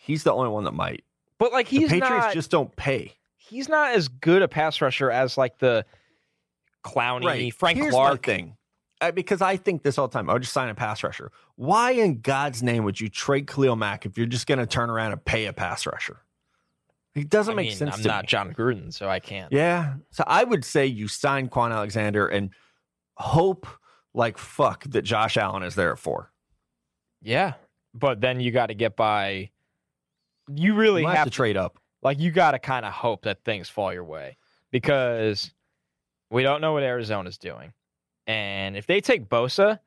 He's the only one that might.
But like he's
the Patriots
not,
just don't pay.
He's not as good a pass rusher as like the Clowney, right. Frank
Here's
Clark
thing. Uh, because I think this all the time. I would just sign a pass rusher. Why in God's name would you trade Khalil Mack if you're just going to turn around and pay a pass rusher? It doesn't
I
make
mean,
sense.
I'm not
me.
Jon Gruden, so I can't.
Yeah. So I would say you sign Kwon Alexander and hope like fuck that Josh Allen is there at four.
Yeah. But then you got to get by. You really
you
have,
have, to trade up.
Like you got to kind of hope that things fall your way because we don't know what Arizona's doing. And if they take Bosa,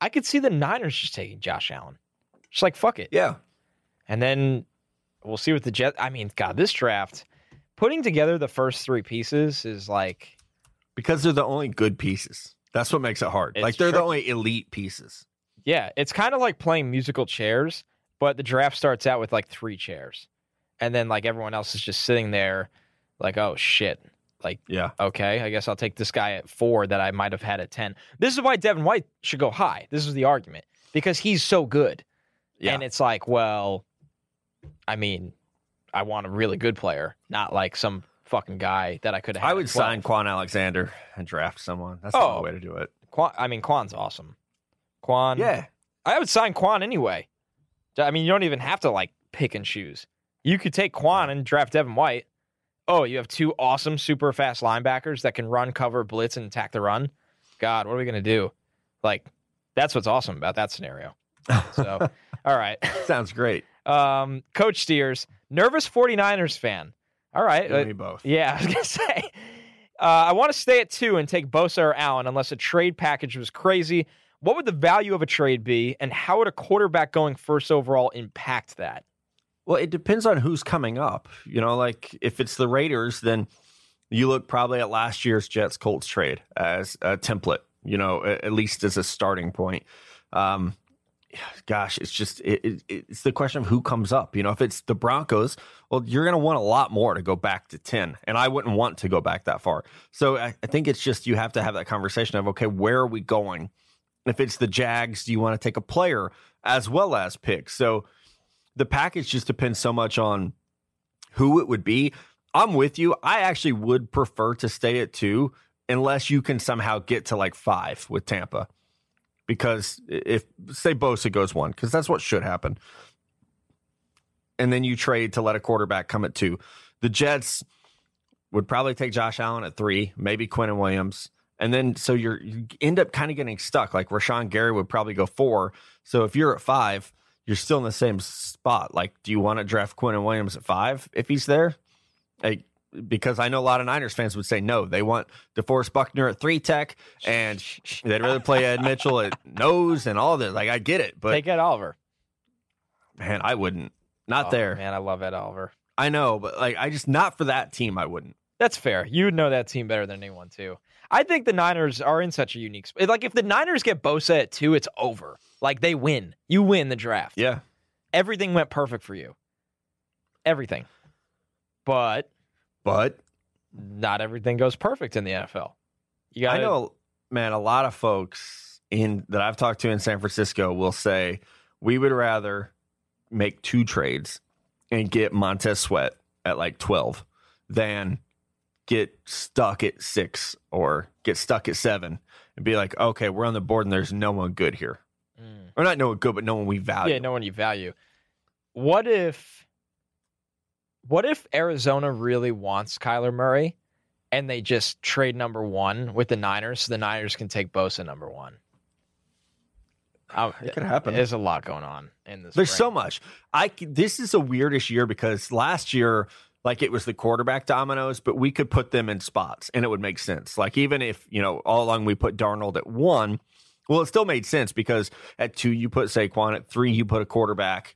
I could see the Niners just taking Josh Allen. Just like fuck it.
Yeah.
And then we'll see what the Jet. I mean, God, this draft putting together the first three pieces is like
because they're the only good pieces. That's what makes it hard. like they're the only elite pieces.
Yeah, it's kind of like playing musical chairs, but the draft starts out with like three chairs, and then like everyone else is just sitting there, like, oh shit, like,
yeah,
okay, I guess I'll take this guy at four that I might have had at ten. This is why Devin White should go high. This is the argument because he's so good. Yeah. And it's like, well, I mean, I want a really good player, not like some fucking guy that I could have.
I would sign Kwon Alexander and draft someone. That's oh, the way to do it.
Kwon, I mean, Kwon's awesome. Kwon.
yeah,
I would sign Kwon anyway. I mean, you don't even have to like pick and choose. You could take Kwon and draft Devin White. Oh, you have two awesome, super fast linebackers that can run, cover, blitz, and attack the run. God, what are we gonna do? Like, that's what's awesome about that scenario. So, all right,
sounds great.
Um, Coach Steers, nervous 49ers fan. All right.
Uh, me both.
Yeah, I was going to say. Uh, I want to stay at two and take Bosa or Allen unless a trade package was crazy. What would the value of a trade be, and how would a quarterback going first overall impact that?
Well, it depends on who's coming up. You know, like if it's the Raiders, then you look probably at last year's Jets Colts trade as a template, you know, at least as a starting point. Um, gosh, it's just it, it, it's the question of who comes up. You know, if it's the Broncos, well, you're going to want a lot more to go back to ten, and I wouldn't want to go back that far. So I, I think it's just you have to have that conversation of okay, where are we going? If it's the Jags, do you want to take a player as well as picks? So the package just depends so much on who it would be. I'm with you. I actually would prefer to stay at two unless you can somehow get to like five with Tampa because if say Bosa goes one, because that's what should happen, and then you trade to let a quarterback come at two, the Jets would probably take Josh Allen at three, maybe Quinnen Williams, and then so you're you end up kind of getting stuck. Like Rashan Gary would probably go four. So if you're at five, you're still in the same spot. Like, do you want to draft Quinnen Williams at five if he's there? Like, because I know a lot of Niners fans would say no. They want DeForest Buckner at three tech, and they'd rather play Earl Mitchell at nose and all this. Like I get it, but
take Ed Oliver.
Man, I wouldn't. Not oh, there.
Man, I love Ed Oliver.
I know, but like I just not for that team. I wouldn't.
That's fair. You would know that team better than anyone too. I think the Niners are in such a unique spot. Like if the Niners get Bosa at two, it's over. Like they win. You win the draft.
Yeah.
Everything went perfect for you. Everything. But
but
not everything goes perfect in the NFL.
You got I know, man, a lot of folks in that I've talked to in San Francisco will say we would rather make two trades and get Montez Sweat at like 12 than get stuck at six or get stuck at seven and be like, okay, we're on the board and there's no one good here. Mm. Or not no one good, but no one we value.
Yeah, no one you value. What if what if Arizona really wants Kyler Murray and they just trade number one with the Niners so the Niners can take Bosa number one?
It could happen.
There's a lot going on in this.
There's so much. I this is a weirdish year because last year, like it was the quarterback dominoes, but we could put them in spots and it would make sense. Like even if you know all along we put Darnold at one, well, it still made sense because at two you put Saquon, at three you put a quarterback,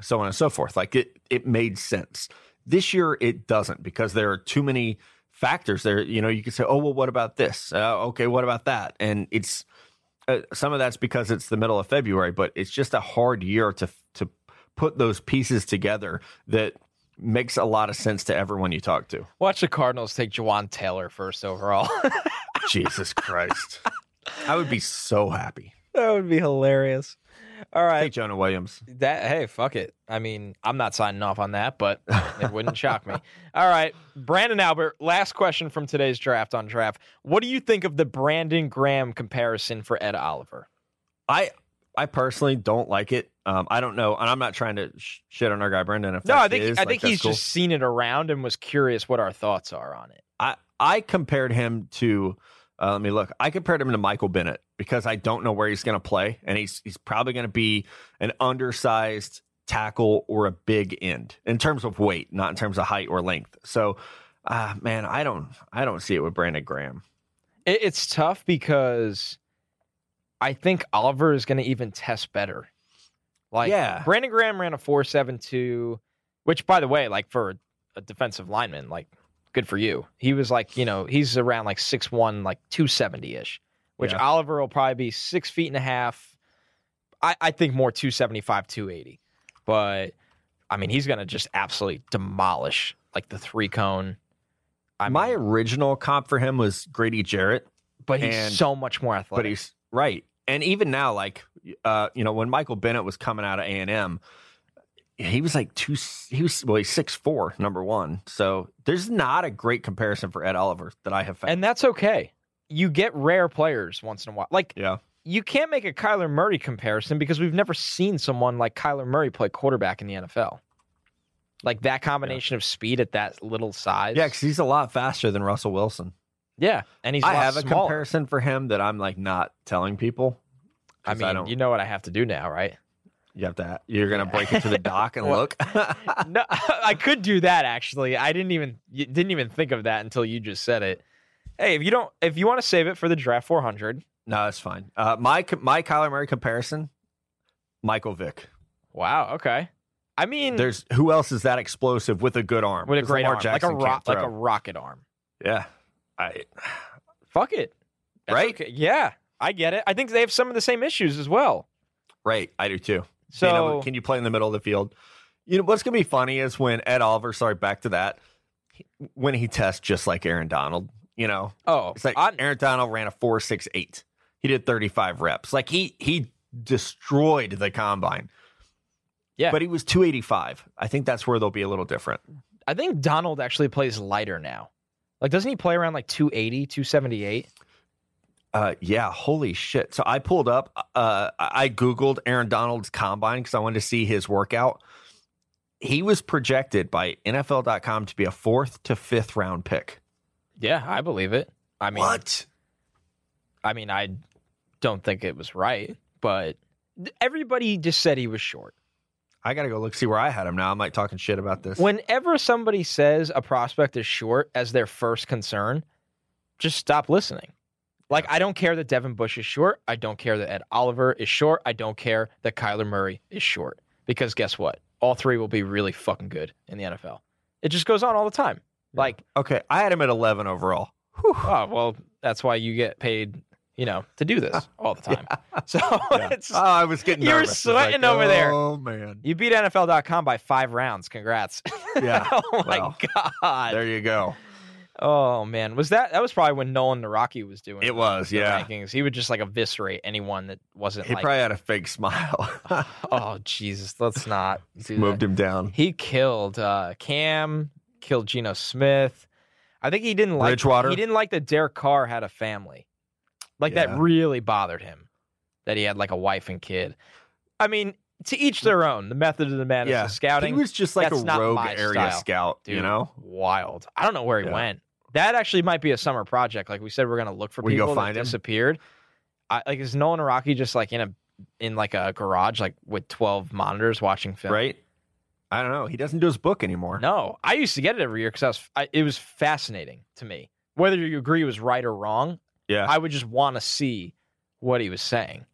so on and so forth. Like it it made sense. This year it doesn't because there are too many factors there. You know, you can say, oh, well, what about this? Uh, okay, what about that? And it's uh, some of that's because it's the middle of February, but it's just a hard year to to put those pieces together that makes a lot of sense to everyone you talk to.
Watch the Cardinals take Jawaan Taylor first overall.
Jesus Christ. I would be so happy.
That would be hilarious. All right.
Hey, Jonah Williams.
That hey, fuck it. I mean, I'm not signing off on that, but it wouldn't shock me. All right. Brandon Albert, last question from today's draft on draft. What do you think of the Brandon Graham comparison for Ed Oliver?
I I personally don't like it. Um, I don't know, and I'm not trying to sh- shit on our guy Brendan. If
no, I think
is,
I think he's cool. just seen it around and was curious what our thoughts are on it.
I I compared him to uh, let me look. I compared him to Michael Bennett because I don't know where he's going to play, and he's he's probably going to be an undersized tackle or a big end in terms of weight, not in terms of height or length. So, uh, man, I don't I don't see it with Brandon Graham.
It, it's tough because I think Oliver is going to even test better. Like,
Yeah.
Brandon Graham ran a four seven two, which, by the way, like for a defensive lineman, like good for you. He was like, you know, he's around like six one, like two seventy ish. Which
Yeah.
Oliver will probably be six feet and a half. I, I think more two seventy five, two eighty. But I mean, he's going to just absolutely demolish like the three cone. I
My
mean,
original comp for him was Grady Jarrett,
but he's
and-
so much more athletic.
but he's right. And even now, like, uh, you know, when Michael Bennett was coming out of A and M, he was like two. He was well, he's six four, number one. So there's not a great comparison for Ed Oliver that I have found.
and that's okay. You get rare players once in a while. Like
yeah,
you can't make a Kyler Murray comparison because we've never seen someone like Kyler Murray play quarterback in the NFL. Like that combination of speed at that little size.
yeah, because he's a lot faster than Russell Wilson.
yeah, and he's.
I have a
smaller.
comparison for him that I'm like not telling people.
I mean,
don't-
you know what I have to do now, right?
You have to. You're gonna break into the dock and look.
no, I could do that actually. I didn't even didn't even think of that until you just said it. Hey, if you don't, if you want to save it for the draft 400,
no, that's fine. Uh, my my Kyler Murray comparison, Michael Vick.
wow, okay. I mean,
There's who else is that explosive with a good arm?
with a great
Lamar
arm, like a
Jackson
ro- like a rocket arm.
yeah. I
Fuck it, That's
Right?
okay. Yeah, I get it. I think they have some of the same issues as well.
right. I do too.
So
Being able- can you play in the middle of the field? You know what's gonna be funny is when Ed Oliver. Sorry, back to that. When he tests just like Aaron Donald, you know,
oh,
it's like
I-
Aaron Donald ran a four six eight. He did thirty five reps. Like he he destroyed the combine.
Yeah.
but he was two eighty five. I think that's where they'll be a little different.
I think Donald actually plays lighter now. Like, doesn't he play around like 280, 278?
Uh, yeah, holy shit. So I pulled up, uh, I Googled Aaron Donald's combine because I wanted to see his workout. He was projected by NFL.com to be a fourth to fifth round pick.
Yeah, I believe it. I mean,
what?
I mean, I don't think it was right, but everybody just said he was short.
I got to go look, see where I had him now. I'm like talking shit about this.
Whenever somebody says a prospect is short as their first concern, just stop listening. Like, I don't care that Devin Bush is short. I don't care that Ed Oliver is short. I don't care that Kyler Murray is short. Because guess what? All three will be really fucking good in the NFL. It just goes on all the time. Like,
okay, I had him at 11 overall.
oh, well, that's why you get paid, you know, to do this all the time. So
Yeah.
it's,
oh, I was getting
You were
nervous. It's like,
sweating over there.
Oh, man.
you beat NFL.com by five rounds. Congrats.
Yeah,
oh my
well,
God.
There you go.
Oh man, was that that was probably when Nolan Nawrocki was doing
It was, yeah.
rankings. He would just like eviscerate anyone that wasn't
He
like
probably had a fake smile.
Oh Jesus, let's not
Moved
that.
him down.
He killed uh Cam, killed Geno Smith. I think he didn't like
Bridgewater?
He didn't like that Derek Carr had a family. Like
Yeah.
that really bothered him. That he had like a wife and kid. I mean, to each their own. The method of the man
Yeah.
is the scouting.
He was just like a rogue area
style,
scout, you know?
wild. I don't know where he
Yeah.
went. That actually might be a summer project. Like we said, we're gonna look for
We go
people that
find him?
disappeared. I, like is Nolan Nawrocki just like in a in like a garage, like with twelve monitors watching film?
Right? I don't know. He doesn't do his book anymore.
No, I used to get it every year because I was. I, it was fascinating to me. Whether you agree was right or wrong,
Yeah.
I would just want to see what he was saying.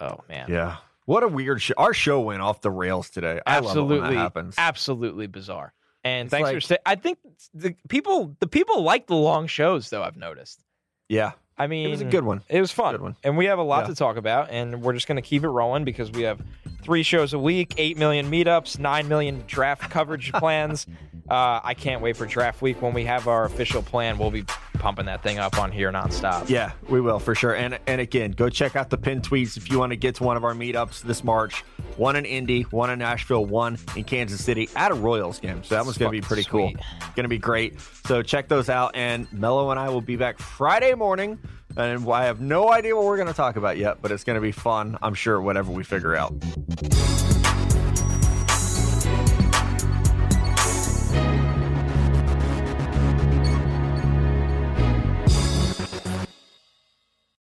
Oh man,
Yeah. What a weird show. Our show went off the rails today. I love it when
absolutely,
that happens.
absolutely bizarre. And
It's
thanks for
like-
staying. I think the people, the people like the long shows, though. I've noticed.
yeah.
I mean,
It was a good one.
It was fun.
One.
And we have a lot
Yeah.
to talk about, and we're just going to keep it rolling because we have three shows a week, 8 million meetups, 9 million draft coverage plans. Uh, I can't wait for draft week. When we have our official plan, we'll be pumping that thing up on here nonstop.
Yeah, we will for sure. And and again, go check out the pin tweets if you want to get to one of our meetups this March. One in Indy, one in Nashville, one in Kansas City at a Royals game. So that one's going to be pretty cool.
sweet.
Going to be great. So check those out. And Mello and I will be back Friday morning. And I have no idea what we're going to talk about yet, but it's going to be fun. I'm sure, whatever we figure out.